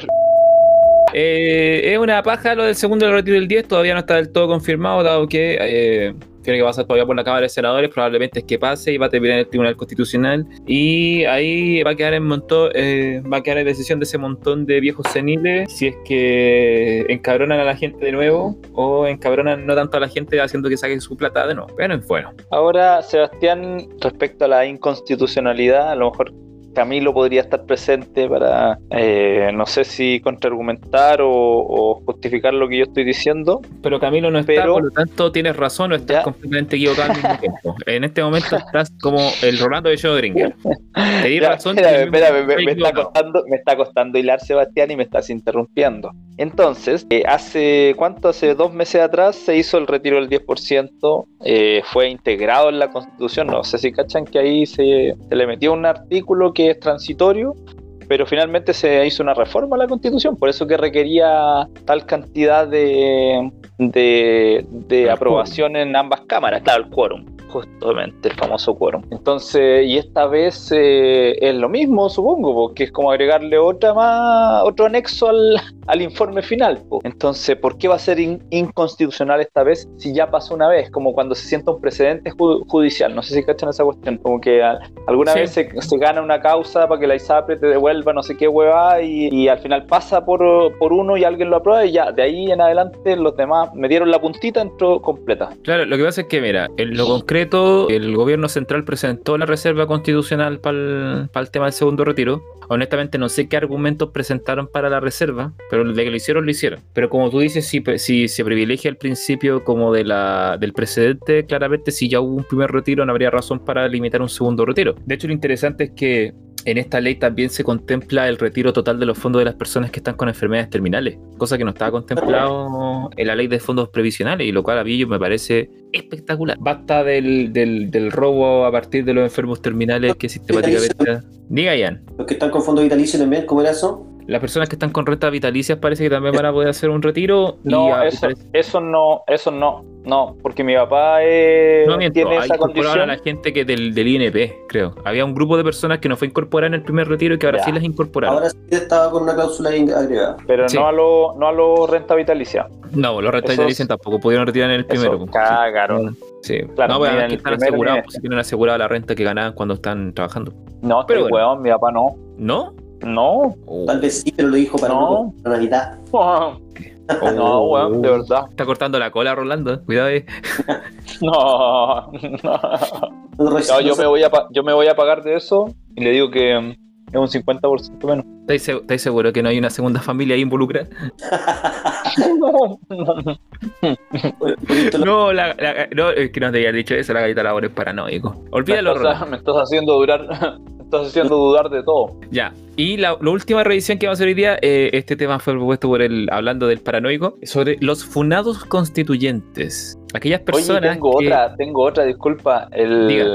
Eh, es una paja lo del segundo retiro del 10, todavía no está del todo confirmado, dado que eh, tiene que pasar todavía por la Cámara de Senadores, probablemente es que pase y va a terminar en el Tribunal Constitucional. Y ahí va a quedar en montón, eh, va a quedar en decisión de ese montón de viejos seniles si es que encabronan a la gente de nuevo o encabronan no tanto a la gente haciendo que saque su plata de nuevo. Pero bueno. Ahora, Sebastián, respecto a la inconstitucionalidad, a lo mejor Camilo podría estar presente para, eh, no sé si contraargumentar o, o justificar lo que yo estoy diciendo. Pero Camilo no está, Pero- por lo tanto tienes razón o estás Ya. completamente equivocado al mismo tiempo. En este momento estás como el Rolando de Schrödinger. Te di razón. espérame, espérame, me, está costando, me está costando hilar Sebastián y me estás interrumpiendo. Entonces, eh, hace cuánto, hace dos meses atrás se hizo el retiro del 10%, eh, fue integrado en la constitución, no sé si cachan que ahí se, se le metió un artículo que es transitorio, pero finalmente se hizo una reforma a la constitución, por eso que requería tal cantidad de, de, de aprobación en ambas cámaras, claro, el quórum justamente el famoso quórum. Entonces, y esta vez eh, es lo mismo, supongo, porque es como agregarle otra más, otro anexo al, al informe final. po. Entonces, ¿por qué va a ser in- inconstitucional esta vez si ya pasó una vez? Como cuando se sienta un precedente ju- judicial. No sé si cachan esa cuestión. Como que a- alguna Sí. vez se, se gana una causa para que la ISAPRE te devuelva no sé qué hueva y, y al final pasa por, por uno y alguien lo aprueba y ya, de ahí en adelante los demás me dieron la puntita, entró completa. Claro, lo que pasa es que, mira, en lo concreto, el gobierno central presentó la reserva constitucional para el, tema del segundo retiro. Honestamente, no sé qué argumentos presentaron para la reserva, pero de que lo hicieron, lo hicieron. Pero como tú dices, si, si se privilegia el principio como de la, del precedente, claramente si ya hubo un primer retiro, no habría razón para limitar un segundo retiro. De hecho, lo interesante es que en esta ley también se contempla el retiro total de los fondos de las personas que están con enfermedades terminales, cosa que no estaba contemplado en la ley de fondos previsionales, y lo cual a mí me parece espectacular. Basta del, del, del robo a partir de los enfermos terminales que sistemáticamente... Diga, Ian. Los que están con fondo vitalicio también, ¿cómo era eso? Las personas que están con rentas vitalicias parece que también van a poder hacer un retiro. y No, a- eso, parece- eso no, eso no, no, porque mi papá eh, no miento, tiene esa condición. a la gente que del, del INP, creo. Había un grupo de personas que no fue incorporada en el primer retiro y que ahora Ya. sí las incorporaron. Ahora sí estaba con una cláusula agregada. Pero Sí. no a lo, no a lo renta vitalicia. no, los rentas Esos- vitalicias tampoco pudieron retirar en el primero. Eso, cagaron. Sí. Claro, no, pues, el están asegurados, pues, si tienen asegurada la renta que ganaban cuando están trabajando. No, Pero pero bueno. weón, mi papá no. ¿No? No. Tal vez sí, pero lo dijo para No. no, para Navidad. No, weón, de verdad. Está cortando la cola, Rolando. Cuidado ahí. No, no. No, No, yo me voy a yo me voy a pagar de eso y le digo que mm, es un 50% menos. ¿Estáis seg- estáis seguros que no hay una segunda familia ahí involucrada? No, la, la- no, es que no te había dicho eso, la galleta labor es paranoico. me, Olvídalo, estás, Rolando. me estás haciendo durar, estás haciendo dudar de todo. Ya. Y la, la última revisión que vamos a hacer hoy día, eh, este tema fue propuesto por el, hablando del paranoico, sobre los funados constituyentes. Aquellas Oye, personas tengo que... otra, tengo otra, disculpa, el, Diga.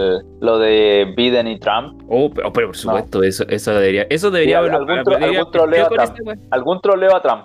lo de Biden y Trump. Oh, pero, pero por supuesto, eso, eso debería... Eso debería... Sí, algún tro- algún troleo a este, güey. Algún troleo a Trump.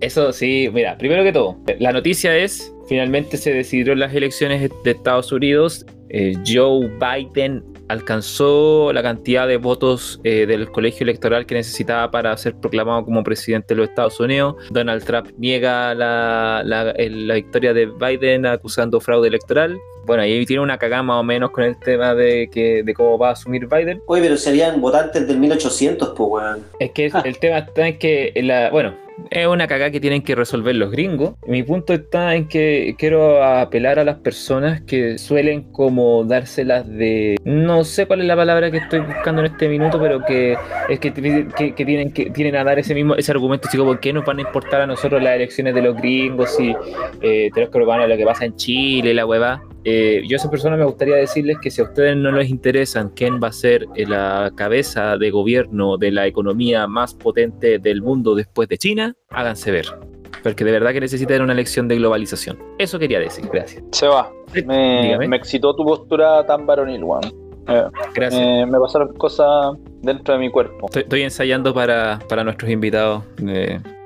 Eso sí, mira, primero que todo, la noticia es, finalmente se decidieron las elecciones de Estados Unidos, eh, Joe Biden alcanzó la cantidad de votos eh, del colegio electoral que necesitaba para ser proclamado como presidente de los Estados Unidos. Donald Trump niega la, la- victoria de Biden acusando fraude electoral. Bueno, ahí tiene una cagada más o menos con el tema de, que, de cómo va a asumir Biden. Oye, pero serían votantes del 1800, pues, weón. Es que el tema está en que, la, bueno, es una cagada que tienen que resolver los gringos. Mi punto está en que quiero apelar a las personas que suelen como dárselas de... No sé cuál es la palabra que estoy buscando en este minuto, pero que es que, que, tienen que tienen a dar ese mismo ese argumento, así como, ¿por qué nos van a importar a nosotros las elecciones de los gringos si eh, tenemos que lo que pasa en Chile, la hueva? Eh, yo a esas personas me gustaría decirles que si a ustedes no les interesan quién va a ser eh, la cabeza de gobierno de la economía más potente del mundo después de China, háganse ver. Porque de verdad que necesitan una lección de globalización. Eso quería decir, gracias. Se va. Me, me excitó tu postura tan varonil, weón. Eh, Gracias. eh, me pasaron cosas dentro de mi cuerpo. Estoy, estoy ensayando para, para nuestros invitados.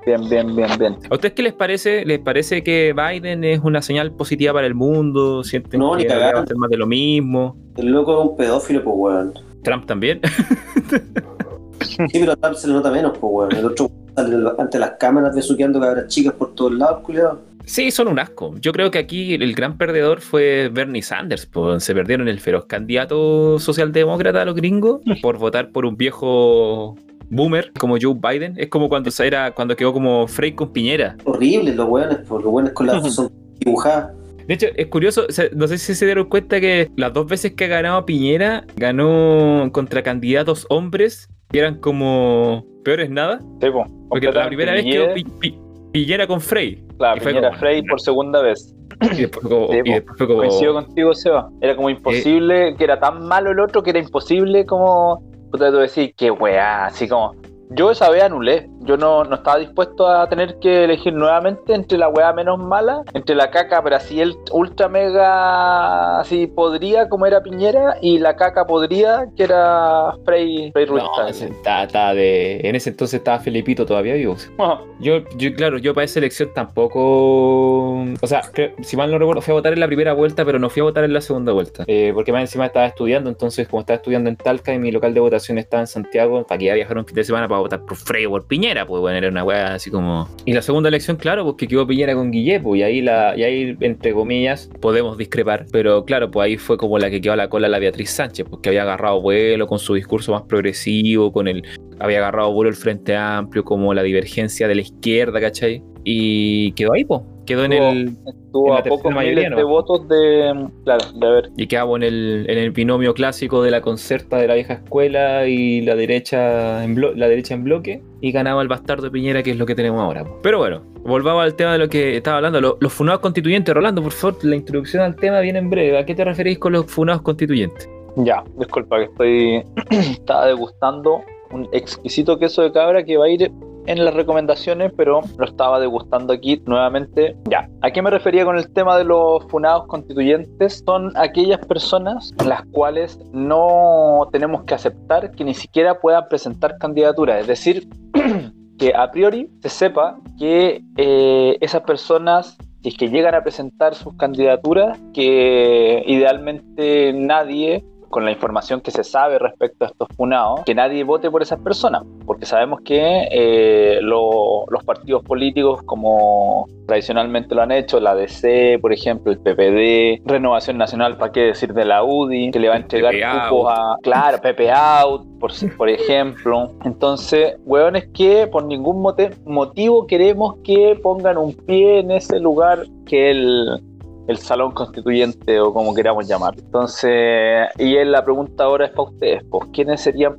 Bien, bien, bien, bien. ¿A ustedes qué les parece? ¿Les parece que Biden es una señal positiva para el mundo? ¿Sienten No, ni que va a ser más de lo mismo? El loco es un pedófilo, pues, weón. ¿Trump también? Sí, pero a Trump se le nota menos, pues, weón. El otro sale ante las cámaras besuqueando cabras chicas por todos lados, culiado. Sí, son un asco. Yo creo que aquí el gran perdedor fue Bernie Sanders. pues, se perdieron el feroz candidato socialdemócrata a los gringos por votar por un viejo boomer como Joe Biden. Es como cuando se era cuando quedó como Frey con Piñera. Horribles los weones, los weones con las son dibujadas. De hecho, es curioso, o sea, no sé si se dieron cuenta que las dos veces que ha ganado Piñera, ganó contra candidatos hombres que eran como peores nada. Sí, po. Porque la primera vez quedó Pi- Pi- Piñera con Frey. Claro, Piñera como- Frey por segunda vez. Y después, como- Sí, y po. después fue como... Coincido contigo, Seba. Era como imposible, que era tan malo el otro que era imposible como. Puta, tú decir, qué weá, así como. Yo esa vez anulé. Yo no, no estaba dispuesto a tener que elegir nuevamente entre la weá menos mala, entre la caca, pero así el ultra mega así podría, como era Piñera, y la caca podría, que era Frey, Frey Ruiz. No, ese de... En ese entonces estaba Felipito todavía vivo. Yo, yo, claro, yo para esa elección tampoco. O sea, creo- si mal no recuerdo, fui a votar en la primera vuelta, pero no fui a votar en la segunda vuelta. Eh, porque más encima estaba estudiando, entonces, como estaba estudiando en Talca y mi local de votación estaba en Santiago, para que ya viajar un fin de semana para votar por Frey por Piñera, pues bueno, era una weá así como. Y la segunda elección, claro, pues que quedó Piñera con Guille, pues, y ahí, la, y ahí, entre comillas, podemos discrepar. Pero claro, pues ahí fue como la que quedó a la cola la Beatriz Sánchez, porque había agarrado vuelo con su discurso más progresivo, con el había agarrado vuelo el Frente Amplio, como la divergencia de la izquierda, ¿cachai? Y quedó ahí, po. Quedó en el. Estuvo en a pocos mayoría, miles ¿no? de votos de. Claro, de haber. Y quedaba en el, en el binomio clásico de la concerta de la vieja escuela y la derecha en, blo- la derecha en bloque. Y ganaba el bastardo de Piñera, que es lo que tenemos ahora. Pero bueno, volvamos al tema de lo que estaba hablando. Lo- los funados constituyentes. Rolando, por favor, la introducción al tema viene en breve. ¿A qué te referís con los funados constituyentes? Ya, disculpa que estoy. estaba degustando un exquisito queso de cabra que va a ir en las recomendaciones, pero lo estaba degustando aquí nuevamente. Ya, ¿a qué me refería con el tema de los funados constituyentes? Son aquellas personas las cuales no tenemos que aceptar que ni siquiera puedan presentar candidaturas, es decir, que a priori se sepa que eh, esas personas si es que llegan a presentar sus candidaturas, que idealmente nadie con la información que se sabe respecto a estos funados, que nadie vote por esas personas, porque sabemos que eh, lo- los partidos políticos, como tradicionalmente lo han hecho, la DC, por ejemplo, el PPD, Renovación Nacional, ¿para qué decir de la UDI, que le va a entregar PP cupos a, claro, Pepe Out, por, por ejemplo. Entonces, hueones que por ningún motivo queremos que pongan un pie en ese lugar que el el salón constituyente o como queramos llamar. Entonces, y la pregunta ahora es para ustedes, pues, ¿quiénes serían,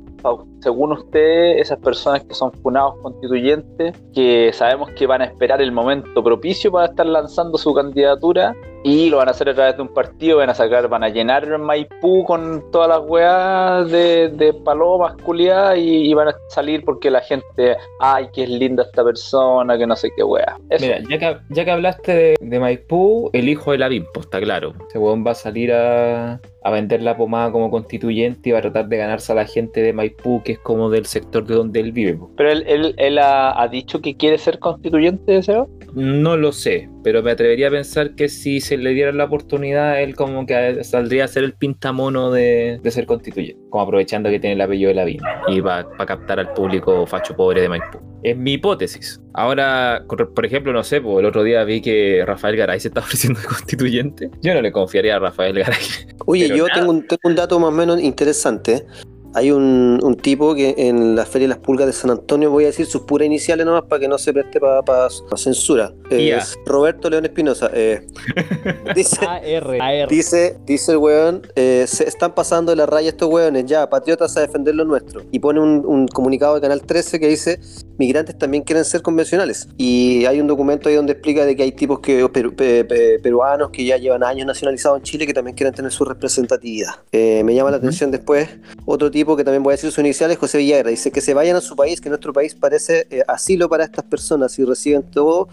según usted, esas personas que son funados constituyentes, que sabemos que van a esperar el momento propicio para estar lanzando su candidatura y lo van a hacer a través de un partido, van a sacar, van a llenar Maipú con todas las weas de, de palomas, culiadas, y, van a salir porque la gente, ay, que es linda esta persona, que no sé qué wea. Mira, ya que, ya que hablaste de, de Maipú, el hijo de la Bimpo, está claro. Ese weón va a salir a, a vender la pomada como constituyente y va a tratar de ganarse a la gente de Maipú, que es como del sector de donde él vive. Pero él, él, él ha, ha dicho que quiere ser constituyente, Seba. No lo sé, pero me atrevería a pensar que si se le diera la oportunidad, él como que saldría a ser el pintamono de, de ser constituyente, como aprovechando que tiene el apellido de la Bimpo y va a captar al público facho pobre de Maipú. Es mi hipótesis. Ahora, por ejemplo, no sé, pues, el otro día vi que Rafael Garay se está ofreciendo de constituyente. Yo no le confiaría a Rafael Garay. Oye, yo tengo un, tengo un dato más o menos interesante. Hay un, un tipo que en la Feria de las Pulgas de San Antonio, voy a decir sus puras iniciales nomás para que no se preste para censura. Ya. Es Roberto León Espinosa. eh, dice, AR. AR. Dice, dice el weón, eh, se están pasando de la raya estos weones, ya, patriotas a defender lo nuestro. Y pone un, un comunicado de Canal 13 que dice, migrantes también quieren ser convencionales. Y hay un documento ahí donde explica de que hay tipos que, peru- pe- pe- peruanos que ya llevan años nacionalizados en Chile que también quieren tener su representatividad. Eh, me llama la atención después otro tipo que también voy a decir sus iniciales, José Villagra, dice que se vayan a su país, que nuestro país parece eh, asilo para estas personas y reciben todo,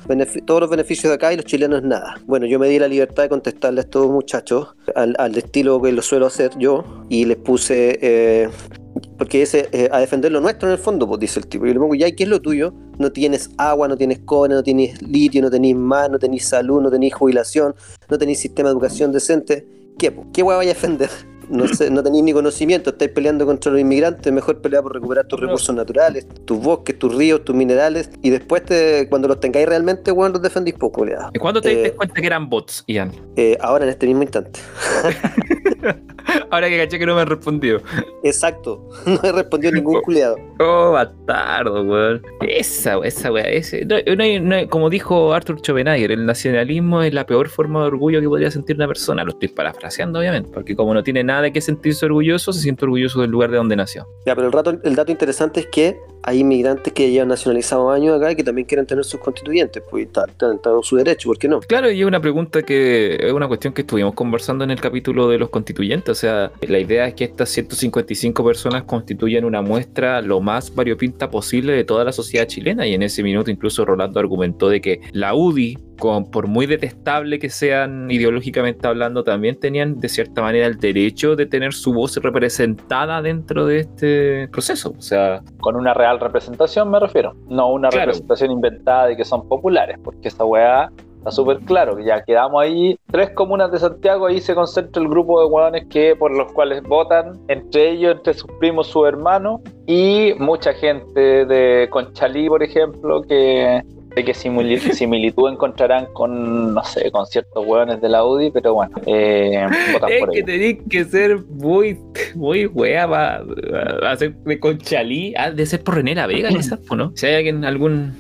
todos los beneficios de acá y los chilenos nada. Bueno, yo me di la libertad de contestarle a estos muchachos al, al estilo que lo suelo hacer yo y les puse... eh, porque dice, eh, a defender lo nuestro en el fondo, pues dice el tipo. Y yo le pongo, ya, ¿y qué es lo tuyo? No tienes agua, no tienes cobre, no tienes litio, no tenés mar, no tenés salud, no tenés jubilación, no tenés sistema de educación decente. ¿Qué, po? ¿Qué hueá vaya a defender? No, sé, no tenéis ni conocimiento, estáis peleando contra los inmigrantes, mejor pelear por recuperar tus No. recursos naturales, tus bosques, tus ríos, tus minerales, y después te, cuando los tengáis realmente, bueno, los defendís poco. ¿Y ¿Cuándo te Eh, diste cuenta que eran bots, Ian? Eh, ahora en este mismo instante. Ahora que caché que no me han respondido. Exacto, no he respondido ningún culiado. Oh, bastardo, weón. Esa, esa weá, ese. no, no no como dijo Arthur Schopenhauer, el nacionalismo es la peor forma de orgullo que podría sentir una persona. Lo estoy parafraseando, obviamente, porque como no tiene nada de qué sentirse orgulloso, se siente orgulloso del lugar de donde nació. Ya, pero el, rato, el dato interesante es que hay inmigrantes que llevan nacionalizados años acá y que también quieren tener sus constituyentes, pues y está, está- está en su derecho, ¿por qué no? Claro, y es una pregunta que es una cuestión que estuvimos conversando en el capítulo de los constituyentes. O sea, la idea es que estas 155 personas constituyen una muestra lo más variopinta posible de toda la sociedad chilena. Y en ese minuto, incluso Rolando argumentó de que la UDI, con, por muy detestable que sean ideológicamente hablando, también tenían de cierta manera el derecho de tener su voz representada dentro de este proceso. O sea, Con una real representación me refiero. No una Claro. representación inventada de que son populares, porque esa weá está súper claro, que ya quedamos ahí, tres comunas de Santiago, ahí se concentra el grupo de hueones que por los cuales votan, entre ellos, entre sus primos, sus hermanos, y mucha gente de Conchalí, por ejemplo, que de que simili- similitud encontrarán con, no sé, con ciertos hueones de la UDI, pero bueno, eh, votan es por que tenés que ser muy, muy wea para hacer de conchalí. Ah, de ser por Renera Vega, quizás, ¿o ¿no? Si hay alguien, algún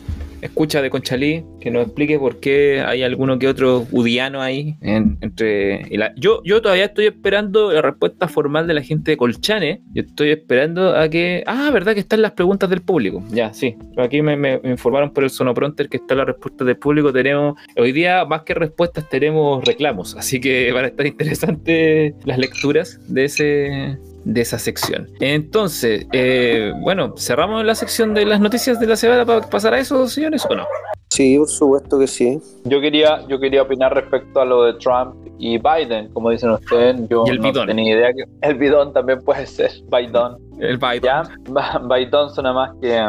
escucha de Conchalí, que nos explique por qué hay alguno que otro udiano ahí. en- entre la- yo, yo todavía estoy esperando la respuesta formal de la gente de Colchane. Yo estoy esperando a que. Ah, verdad que están las preguntas del público. Ya, sí. Aquí me- me informaron por el sonopronter que está la respuesta del público. Tenemos. Hoy día, más que respuestas, tenemos reclamos. Así que van a estar interesantes las lecturas de ese. De esa sección. Entonces, eh, bueno, cerramos la sección de las noticias de la semana para pasar a eso, señores, ¿o no? Sí, por supuesto que sí. Yo quería, yo quería opinar respecto a lo de Trump y Biden, como dicen ustedes. Yo Y el no bidón. tenía idea que el bidón también puede ser Biden. El Biden. Ya, Biden suena más que,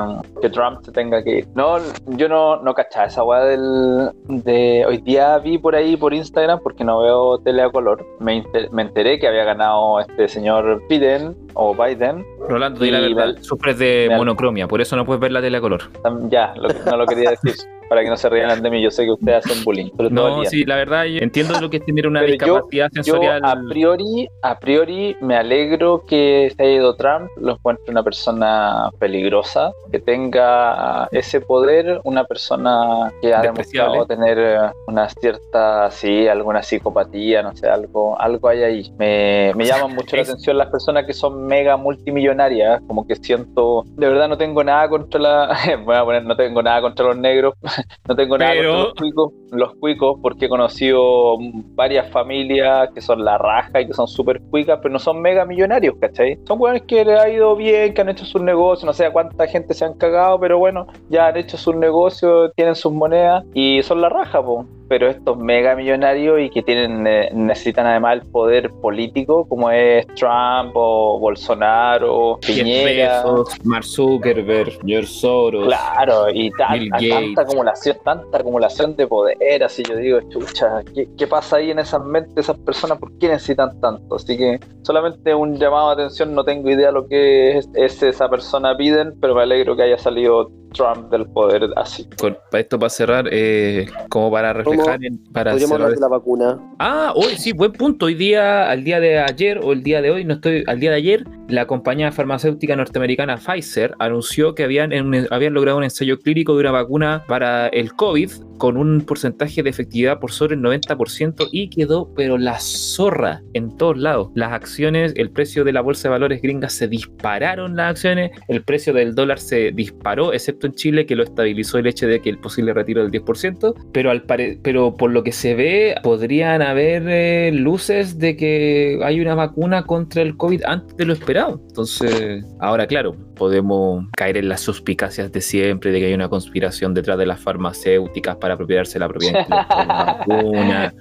que Trump se tenga que ir. No, yo no, no cachaba esa weá del. De, hoy día vi por ahí por Instagram, porque no veo tele a color. Me, inter- me enteré que había ganado este señor Biden o Biden. Rolando, di la verdad, sufres de me- monocromia, por eso no puedes ver la tele a color. Ya, lo- no lo quería decir para que no se rían de mí. Yo sé que ustedes hacen bullying. Todo No, sí, la verdad, yo entiendo lo que es tener una Pero yo- discapacidad Yo sensorial. a priori, a priori me alegro que se haya ido Trump, lo encuentro una persona peligrosa, que tenga ese poder, una persona que ha demostrado tener eh, una cierta, sí, alguna psicopatía, no sé, algo, algo hay ahí. Me, me llaman mucho la atención las personas que son mega multimillonarias, como que siento, de verdad no tengo nada contra la, voy a poner, no tengo nada contra los negros, no tengo nada Pero- contra los cuicos, los cuicos, porque he conocido varias familias que son la raja y que son súper cuicas, pero no son mega millonarios, ¿cachai? Son buenos que ha ido bien, que han hecho sus negocios, no sé a cuánta gente se han cagado, pero bueno, ya han hecho sus negocios, tienen sus monedas y son la raja, po. Pero estos mega millonarios y que tienen eh, necesitan además el poder político, como es Trump o Bolsonaro, Piñera. Bezos, Mark Zuckerberg, George Soros. Claro, y tan- tanta acumulación, tanta acumulación de poder, así yo digo, chucha, ¿qué, qué pasa ahí en esas mentes de esas personas? ¿Por qué necesitan tanto? Así que solamente un llamado de atención, no tengo idea lo que es, es esa persona Biden, pero me alegro que haya salido Trump del poder así. Con- para esto para cerrar, eh, como para reflejar, en- para Podríamos cerrar hablar de la vacuna. Ah, hoy sí, buen punto. Hoy día, al día de ayer o el día de hoy, no estoy, al día de ayer, la compañía farmacéutica norteamericana Pfizer anunció que habían, en habían logrado un ensayo clínico de una vacuna para el COVID con un porcentaje de efectividad por sobre el 90% y quedó, pero la zorra en todos lados. Las acciones, el precio de la bolsa de valores gringas se dispararon las acciones, el precio del dólar se disparó, excepto en Chile, que lo estabilizó el hecho de que el posible retiro del 10%, pero, al pare- pero por lo que se ve, podrían haber eh, luces de que hay una vacuna contra el COVID antes de lo esperado. Entonces, ahora claro, podemos caer en las suspicacias de siempre, de que hay una conspiración detrás de las farmacéuticas para apropiarse la propiedad intelectual de la vacuna.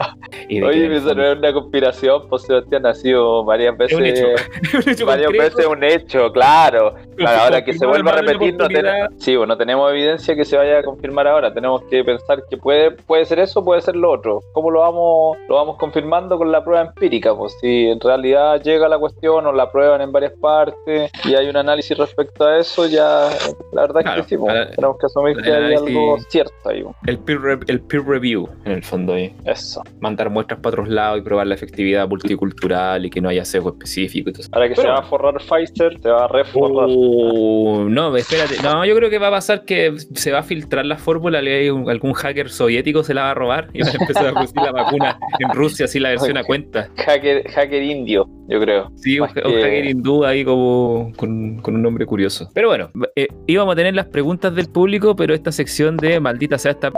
y de Oye, no es una conspiración, pues Sebastián ha sido varias Es un hecho. veces, Un hecho varias concreto, veces un hecho, claro. Claro, ahora que se vuelva a repetir, no, ten- sí, bueno, no tenemos evidencia que se vaya a confirmar ahora. Tenemos que pensar que puede, puede ser eso, puede ser lo otro. ¿Cómo lo vamos, lo vamos confirmando con la prueba empírica? Pues si en realidad llega la cuestión o la prueban en varias partes y hay un análisis respecto a eso, ya la verdad Claro, es que sí, para- tenemos que asumir que hay algo cierto ahí. El peer, re- el peer review, en el fondo, ahí. Eso. mandar muestras para otros lados y probar la efectividad multicultural y que no haya sesgo específico. y todo eso. Ahora que Pero- se va a forrar Pfizer, se va a reforrar. Uh, no, espérate. No, yo creo que va a pasar que se va a filtrar la fórmula, algún hacker soviético se la va a robar y va a empezar a producir la vacuna en Rusia, así la versión a cuenta. Hacker, hacker indio, yo creo. Sí, un, Más un que- hacker hindú ahí como con, con un nombre curioso. Pero bueno, eh, íbamos a tener las preguntas del público, pero esta sección de maldita sea esta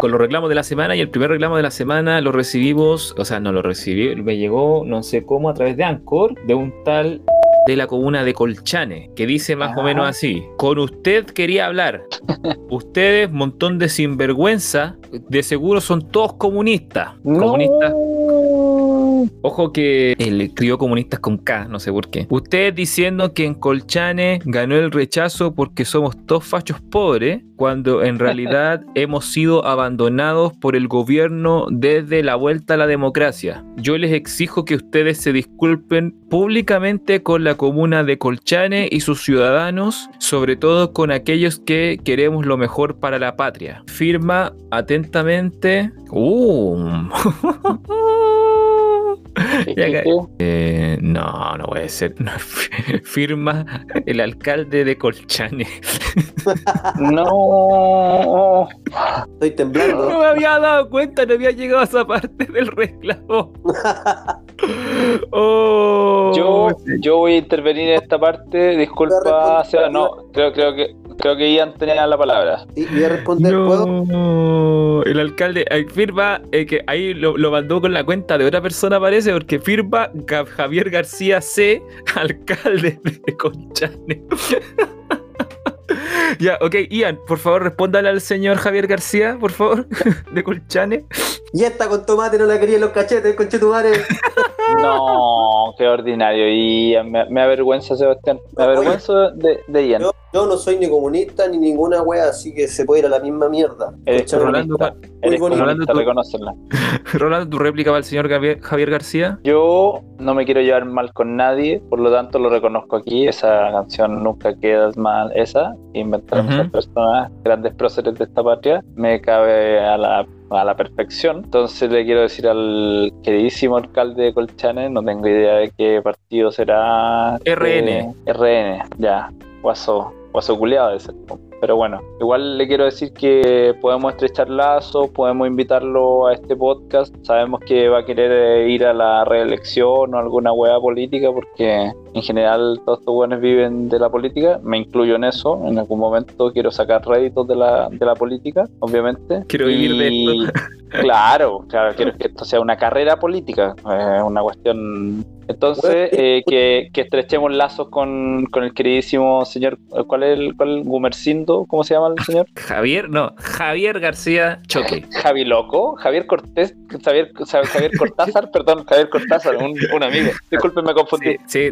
con los reclamos de la semana y el primer reclamo de la semana lo recibimos, o sea, no lo recibí, me llegó no sé cómo a través de Anchor de un tal de la comuna de Colchane, que dice más o menos así, con usted quería hablar, ustedes, montón de sinvergüenza, de seguro son todos comunistas, comunistas Ojo que él escribió comunistas con K, no sé por qué. Usted diciendo que en Colchane ganó el rechazo porque somos todos fachos pobres, cuando en realidad hemos sido abandonados por el gobierno desde la vuelta a la democracia. Yo les exijo que ustedes se disculpen públicamente con la comuna de Colchane y sus ciudadanos, sobre todo con aquellos que queremos lo mejor para la patria. Firma atentamente. Uh. Eh, no, no puede ser. No, firma el alcalde de Colchane. No. Estoy temblando. No me había dado cuenta, no había llegado a esa parte del reclamo. Oh, Yo, yo voy a intervenir en esta parte. Disculpa, Seba, no, creo, creo que creo que Ian tenía la palabra. Voy a responder, ¿puedo? No, el alcalde firma eh, que ahí lo, lo mandó con la cuenta de otra persona parece porque firma Javier García C, alcalde de Colchane. ya, ok, Ian, por favor respóndale al señor Javier García, por favor, de Colchane. Y esta con tomate no la quería en los cachetes, conchetumare. No, qué ordinario. Ian, me, me avergüenza, Sebastián. Me Oye. avergüenza de, de Ian. Yo, yo no soy ni comunista ni ninguna wea, así que se puede ir a la misma mierda. Eres Rolando, comunista. Eres Rolando, tú- reconócela. Rolando, tu réplica para el señor Javier, Javier García. Yo no me quiero llevar mal con nadie, por lo tanto lo reconozco aquí. Esa canción nunca quedas mal, esa. Inventaron Ujú. esas personas, grandes próceres de esta patria. Me cabe a la, a la perfección. Entonces le quiero decir al queridísimo alcalde de Colchane, no tengo idea de qué partido será. RN. Eh, RN, ya. Guaso, guaso culiado de ser. Pero bueno, igual le quiero decir que podemos estrechar lazos, podemos invitarlo a este podcast. Sabemos que va a querer eh, ir a la reelección o alguna hueá política, porque en general todos estos buenos viven de la política. Me incluyo en eso. En algún momento quiero sacar réditos de la, de la política, obviamente. Quiero vivir de Y- Claro, claro, quiero que esto sea una carrera política, eh, una cuestión. Entonces, eh, que, que estrechemos lazos con, con el queridísimo señor, ¿cuál es el, cuál, Gumercindo? ¿Cómo se llama el señor? Javier, no, Javier García Choque. Javi Loco, Javier Cortés, Javier, Javier Cortázar, perdón, Javier Cortázar, un, un amigo. Disculpen, me confundí. Sí, sí,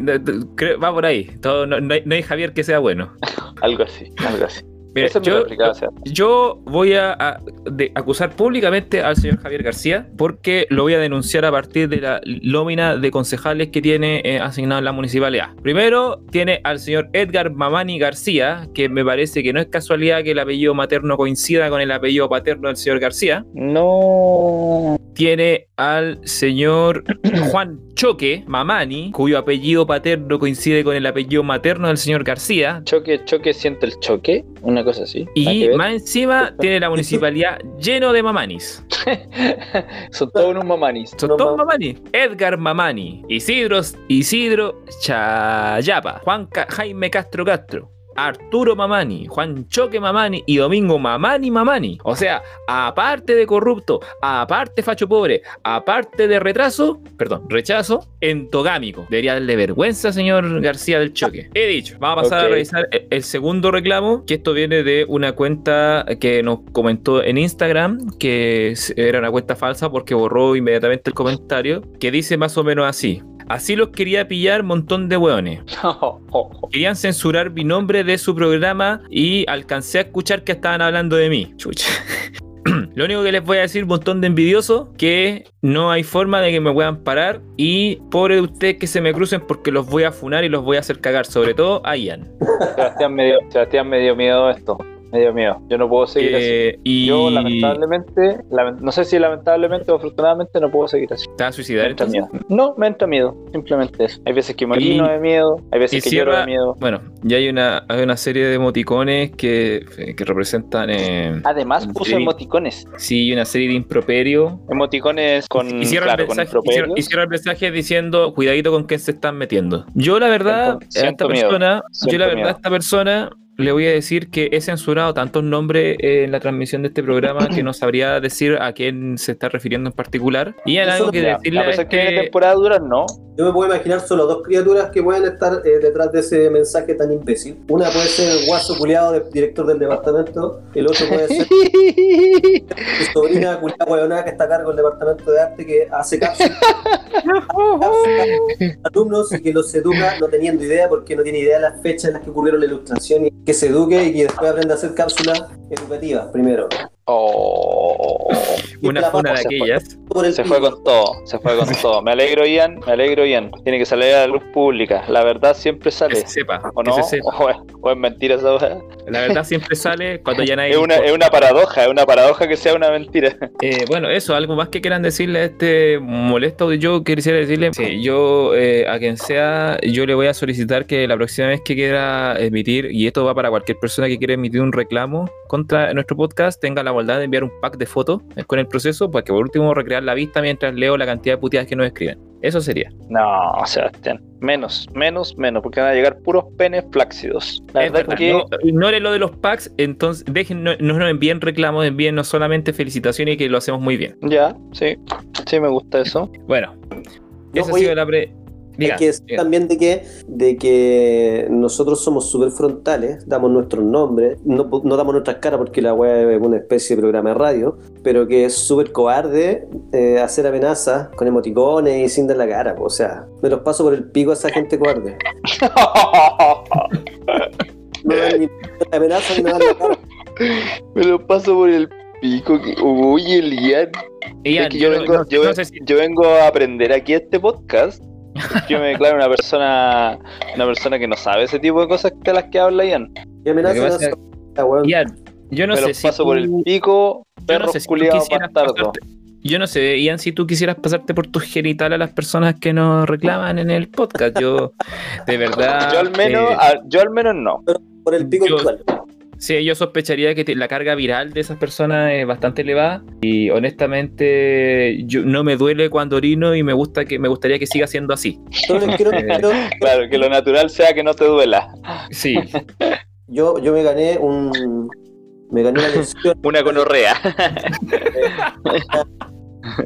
creo- va por ahí. Todo, no, no hay, no hay Javier que sea bueno. Algo así, algo así. Mira, Esa es mi yo, voy a, a- de- acusar públicamente al señor Javier García porque lo voy a denunciar a partir de la nómina de concejales que tiene eh, asignado en la municipalidad. Primero tiene al señor Edgar Mamani García, que me parece que no es casualidad que el apellido materno coincida con el apellido paterno del señor García. No. Tiene al señor Juan Choque Mamani, cuyo apellido paterno coincide con el apellido materno del señor García. Choque, choque, siente el choque, una cosa así. Y más encima tiene la municipalidad lleno de mamanis. Son todos unos mamanis. Son No, todos ma- mamani. Edgar Mamani, Isidro, Isidro Chayapa, Juan Ca- Jaime Castro Castro, Arturo Mamani, Juan Choque Mamani y Domingo Mamani Mamani. O sea, aparte de corrupto, aparte facho pobre, aparte de retraso, perdón, rechazo, entogámico. Debería darle vergüenza, señor García del Choque. He dicho, vamos a pasar a revisar el- el segundo reclamo, que esto viene de una cuenta que nos comentó en Instagram, que era una cuenta falsa porque borró inmediatamente el comentario, que dice más o menos así. Así los quería pillar montón de hueones. Querían censurar mi nombre de su programa y alcancé a escuchar que estaban hablando de mí. Chucha. Lo único que les voy a decir, montón de envidiosos, que no hay forma de que me puedan parar. Y pobre de ustedes que se me crucen porque los voy a funar y los voy a hacer cagar, sobre todo a Ian. Sebastián me dio, Sebastián me dio miedo esto. Me dio miedo. Yo no puedo seguir así. Eh, y Yo, lamentablemente, lament- no sé si lamentablemente o afortunadamente, no puedo seguir así. ¿Te vas a suicidar Me entra miedo. No, me entra miedo. Simplemente eso. Hay veces que me Y- de miedo, hay veces y que lloro cierra- de miedo. Bueno, ya hay una, hay una serie de emoticones que, que representan. eh, Además, puso emoticones. sí, una serie de improperio. Emoticones con, Hicieron, claro, el mensaje, el diciendo cuidadito con quién se están metiendo. Yo la verdad, Siento- esta miedo, persona, yo la verdad miedo. esta persona le voy a decir que he censurado tantos nombres eh, en la transmisión de este programa que no sabría decir a quién se está refiriendo en particular. Y Eso algo que decirle a pesar es que viene que temporada dura, no. Yo me puedo imaginar solo dos criaturas que pueden estar eh, detrás de ese mensaje tan imbécil. Una puede ser el guaso culiado del director del departamento, el otro puede ser mi sobrina culiada huevonada que está a cargo del departamento de arte que hace cápsulas a alumnos y que los educa no teniendo idea porque no tiene idea de las fechas en las que ocurrieron la ilustración y que se eduque y que después aprenda a hacer cápsulas educativas primero. Oh. Una funa de aquellas. Se fue con todo, se fue con todo. Me alegro, Ian, me alegro, Ian. Tiene que salir a la luz pública. La verdad siempre Que sale. se sepa. ¿O que no? se sepa. O, es- o es mentira esa. La verdad siempre sale cuando ya nadie. Es una, es una paradoja, es una paradoja que sea una mentira. Eh, bueno, eso, algo más que quieran decirle a este molesto. Yo quisiera decirle, sí, yo eh, a quien sea, yo le voy a solicitar que la próxima vez que quiera emitir, y esto va para cualquier persona que quiera emitir un reclamo contra nuestro podcast, tenga la bondad de enviar un pack de fotos eh, con el proceso, para que por último recrear la vista mientras leo la cantidad de puteadas que nos escriben. Eso sería. No, Sebastián. Menos, menos, menos, porque van a llegar puros penes flácidos. La Es verdad verdad, que. no, ignore lo de los packs, entonces dejen, no, no nos envíen reclamos, envíennos solamente felicitaciones y que lo hacemos muy bien. Ya, sí. Sí, me gusta eso. Bueno, No, esa ha sido la pre. Diga, Hay que decir diga. también de que, de que nosotros somos súper frontales, damos nuestros nombres, no, no damos nuestras caras porque la web es una especie de programa de radio, pero que es súper cobarde eh, hacer amenazas con emoticones y sin dar la cara. po. O sea, me los paso por el pico a esa gente cobarde. No dan ni amenaza ni me dan la cara. me lo paso por el pico. que- Uy, el Ian. Ian, Es que yo, vengo, no- yo, no ven- sé si- yo vengo a aprender aquí este podcast. Yo me declaro una persona una persona que no sabe ese tipo de cosas de las que habla Ian. Y amenazas yo no me sé si paso por el tú- pico, yo no perro sé si tú culiado quisieras bastardo. pasarte- Yo no sé, Ian, si tú quisieras pasarte por tus genitales a las personas que nos reclaman en el podcast. Yo, de verdad. Yo al menos, eh, a- yo al menos no. Por el pico Yo- actual. Sí, yo sospecharía que la carga viral de esas personas es bastante elevada y honestamente yo, no me duele cuando orino y me gusta que me gustaría que siga siendo así. Entonces, Eh. Claro, que lo natural sea que no te duela. Sí, yo, yo me gané un. Me gané una lección Una gonorrea.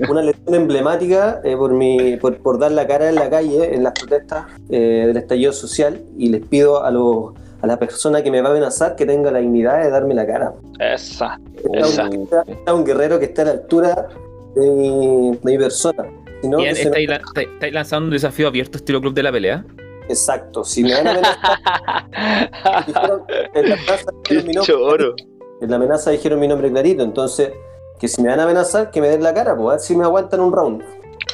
una lección emblemática eh, por, mi, por, por dar la cara en la calle en las protestas eh, del estallido social y les pido a, los, a la persona que me va a amenazar que tenga la dignidad de darme la cara. Esa. Está un, está un guerrero que está a la altura de mi, de mi persona. Si no, se ¿estáis, la- estáis- estáis lanzando un desafío abierto estilo club de la pelea? me- Exacto, si me van a amenazar, dijeron- en, la amenaza dijeron mi nombre, en la amenaza dijeron mi nombre clarito, entonces que si me van a amenazar, que me den la cara, pues a ver si me aguantan un round.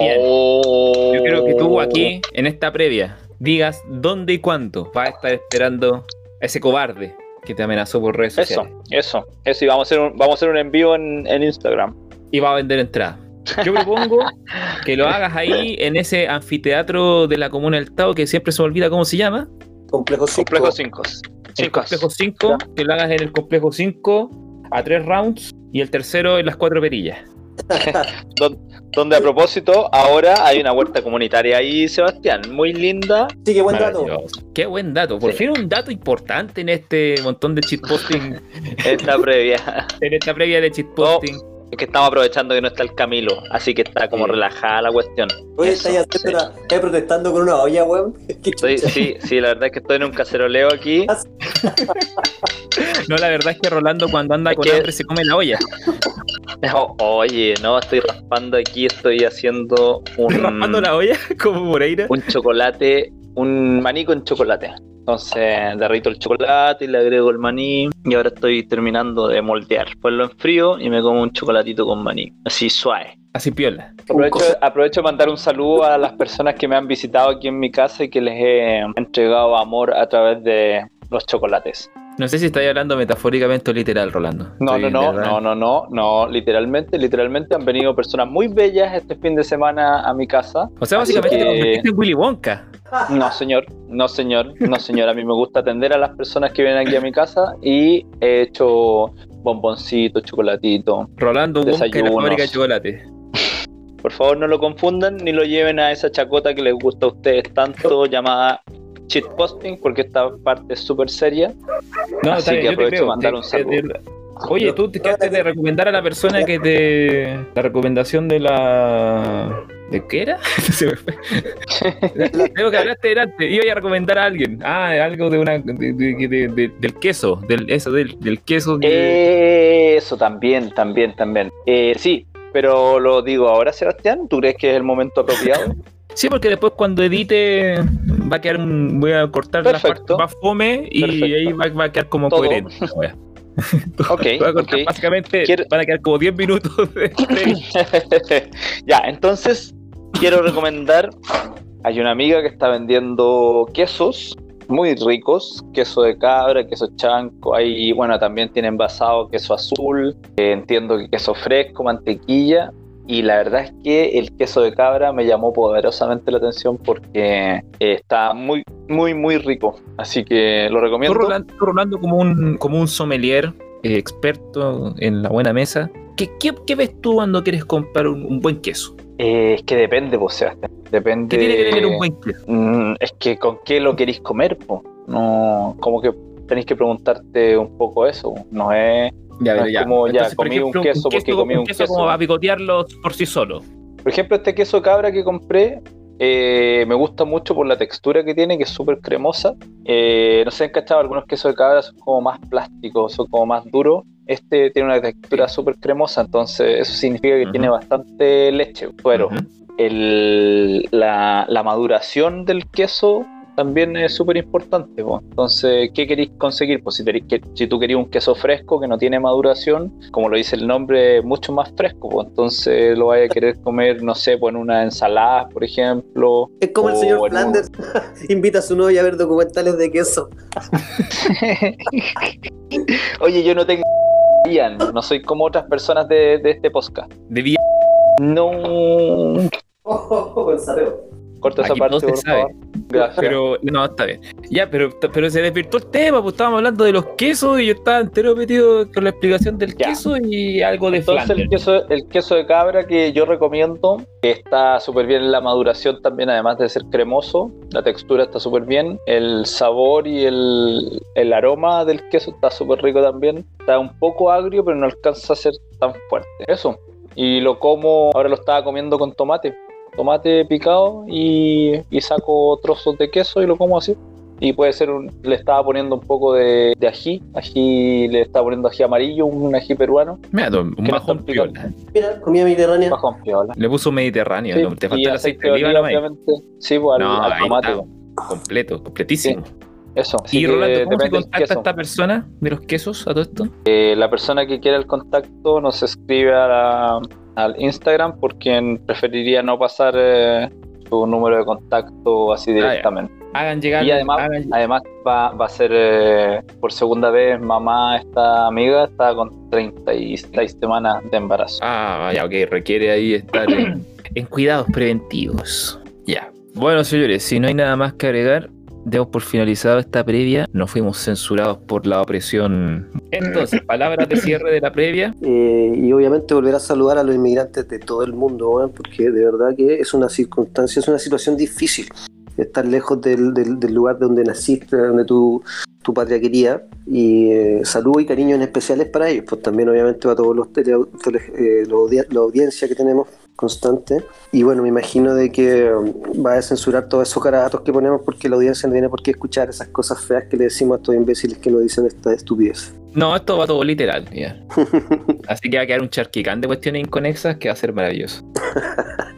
Ian, Oh. yo quiero que tú aquí, en esta previa, digas dónde y cuándo vas a estar esperando ese cobarde que te amenazó por redes Eso, sociales eso. Eso, y vamos a hacer un, vamos a hacer un envío en, en Instagram. y va a vender entradas. Yo propongo que lo hagas ahí en ese anfiteatro de la comuna del Tao que siempre se me olvida cómo se llama. Complejo 5. Complejo 5. El complejo 5, que lo hagas en el complejo 5 a tres rounds y el tercero en las cuatro perillas. Donde a propósito, ahora hay una huerta comunitaria ahí, Sebastián. Muy linda. Sí, qué buen dato. Qué buen dato. Por Sí. fin un dato importante en este montón de cheatposting, Esta previa. en esta previa de cheatposting. Es que estamos aprovechando que no está el Camilo, así que está como Sí. relajada la cuestión. Oye, Eso, una- estáis protestando con una olla, weón. Estoy- sí, sí, la verdad es que estoy en un caceroleo aquí. No, la verdad es que Rolando cuando anda Es con que- hambre se come la olla. Oh, oye, no, estoy raspando aquí, estoy haciendo un, Raspando la olla como Moreira. un chocolate, un maní con chocolate. Entonces derrito el chocolate y le agrego el maní y ahora estoy terminando de moldear. Pues lo enfrío y me como un chocolatito con maní, así suave. Así piola. Aprovecho, aprovecho de mandar un saludo a las personas que me han visitado aquí en mi casa y que les he entregado amor a través de los chocolates. No sé si estáis hablando metafóricamente o literal, Rolando. No, no, no, no, no, no, no, literalmente, literalmente han venido personas muy bellas este fin de semana a mi casa. O sea, básicamente te que- convertiste en Willy Wonka. No, señor, no, señor, no, señor. A mí me gusta atender a las personas que vienen aquí a mi casa y he hecho bomboncitos, chocolatito. Rolando la Desayunos. fábrica de chocolate. Por favor, no lo confundan ni lo lleven a esa chacota que les gusta a ustedes tanto llamada shitposting, porque esta parte es súper seria. No, Así que aprovecho de mandar un saludo. Oye, tú te quedaste de recomendar a la persona que te. La recomendación de la. ¿De qué era? Tengo que hablaste delante. Iba a recomendar a alguien. Ah, algo de una. de- de- de- de- del queso. Del, eso, del, del queso. que- Eso también, también, también. Eh, sí, pero lo digo ahora, Sebastián. ¿Tú crees que es el momento apropiado? Sí, porque después cuando edite va a quedar un- voy a cortar la Perfecto. parte más fome y Perfecto. ahí va, va a quedar como Todo. coherente. Ok, Voy a cortar, ok. Básicamente Quiero- van a quedar como 10 minutos de previa. ya, entonces quiero recomendar. Hay una amiga que está vendiendo quesos muy ricos, queso de cabra, queso chanco, hay, bueno, también tiene envasado queso azul, eh, entiendo que queso fresco, mantequilla, y la verdad es que el queso de cabra me llamó poderosamente la atención porque eh, está muy, muy, muy rico, así que lo recomiendo. Tú, Rolando, como un, como un sommelier eh, experto en la buena mesa, ¿qué, qué, qué ves tú cuando quieres comprar un, un buen queso? Eh, es que depende, pues, Sebastián, depende... ¿Qué tiene que tener un buen queso? Mm, es que con qué lo queréis comer, po. No, como que tenéis que preguntarte un poco eso. No es, Ya, no es como ya por comí un queso porque comí un queso. como a picotearlo por sí solo. Por ejemplo, este queso cabra que compré eh, me gusta mucho por la textura que tiene, que es súper cremosa. Eh, no sé, han cachado, algunos quesos de cabra son como más plásticos, son como más duros. Este tiene una textura súper cremosa, entonces eso significa que tiene bastante leche. Ujú. el, la, la maduración del queso también es súper importante. po. Entonces, ¿qué queréis conseguir? Pues si, que, si tú querías un queso fresco que no tiene maduración, como lo dice el nombre, mucho más fresco. po. Entonces lo vaya a querer comer, no sé, pues en una ensalada, por ejemplo. Es como el señor en un- Flanders invita a su novia a ver documentales de queso. Oye, yo no tengo... Ian, No soy como otras personas de, de este podcast. Debía, No... Oh, Gonzalo. Corta esa parte, todo se por sabe. favor. Gracias. pero no, está bien. Ya, pero, pero se desvirtuó el tema, pues estábamos hablando de los quesos y yo estaba entero metido con la explicación del Ya. queso y algo de Entonces el queso, el queso de cabra que yo recomiendo, que está súper bien en la maduración también, además de ser cremoso, la textura está súper bien, el sabor y el, el aroma del queso está súper rico también, está un poco agrio pero no alcanza a ser tan fuerte. Eso, y lo como, ahora lo estaba comiendo con tomate, tomate picado y, y saco trozos de queso y lo como así. Y puede ser un, le estaba poniendo un poco de, de ají, ají, le estaba poniendo ají amarillo, un ají peruano, Mira, un que no bajón piola. Mira, comida mediterránea. bajón piola. Le puso mediterráneo, Sí, ¿no? te y falta el aceite de de oliva obviamente. Sí, pues, al, No, al tomate. está. Completo, completísimo. Eso. Así y que Rolando, ¿cómo se contacta a esta persona de los quesos a todo esto? Eh, la persona que quiera el contacto nos escribe a la- al Instagram porque preferiría no pasar eh, su número de contacto así Ah, directamente. Hagan llegar. Y además, hagan- además va, va a ser eh, por segunda vez mamá, esta amiga está con 36 semanas de embarazo. Ah, ya, ok, requiere ahí estar en, en cuidados preventivos. Ya. Bueno, señores, si no hay nada más que agregar, demos por finalizado esta previa. No fuimos censurados por la opresión. Entonces, palabras de cierre de la previa. Eh, y obviamente volver a saludar a los inmigrantes de todo el mundo, porque de verdad que es una circunstancia, es una situación difícil. Estar lejos del, del- del lugar donde naciste, donde tu, tu patria quería. Y eh, saludo y cariño en especiales para ellos, pues también obviamente para todos los tele, tele- eh, audi- la audiencia que tenemos constante. Y bueno, me imagino de que um, va a censurar todos esos caratos que ponemos porque la audiencia no tiene por qué escuchar esas cosas feas que le decimos a estos imbéciles que nos dicen esta estupidez. No, esto va todo literal, ya. Así que va a quedar un charquicán de cuestiones inconexas que va a ser maravilloso.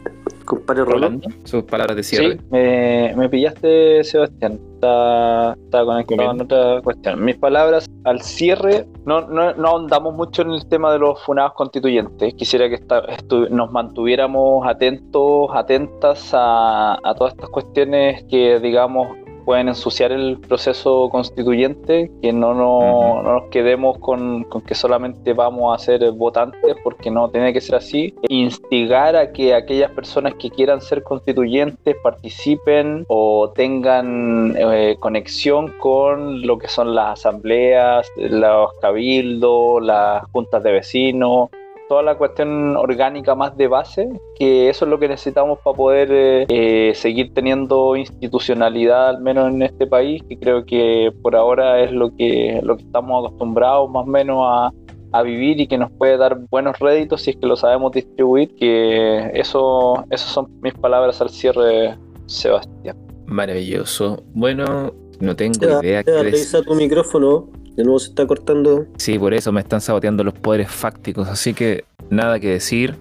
Compadre Rolando. Sus palabras de cierre. Sí, me, me pillaste, Sebastián. Está, está conectado en otra cuestión. Mis palabras al cierre, no, no, no ahondamos mucho en el tema de los funados constituyentes. Quisiera que esta- estu- nos mantuviéramos atentos, atentas a, a todas estas cuestiones que, digamos, pueden ensuciar el proceso constituyente, que no, no, Ujú. no nos quedemos con, con que solamente vamos a ser votantes, porque no tiene que ser así. Instigar a que aquellas personas que quieran ser constituyentes participen o tengan eh, conexión con lo que son las asambleas, los cabildos, las juntas de vecinos, toda la cuestión orgánica más de base, que eso es lo que necesitamos para poder eh, eh, seguir teniendo institucionalidad, al menos en este país, que creo que por ahora es lo que, lo que estamos acostumbrados más o menos a, a vivir y que nos puede dar buenos réditos si es que lo sabemos distribuir, que eso, esas son mis palabras al cierre, Sebastián. Maravilloso. Bueno, no tengo Seba, idea decir. revisa tu micrófono. De nuevo se está cortando. Sí, por eso me están saboteando los poderes fácticos. Así que nada que decir.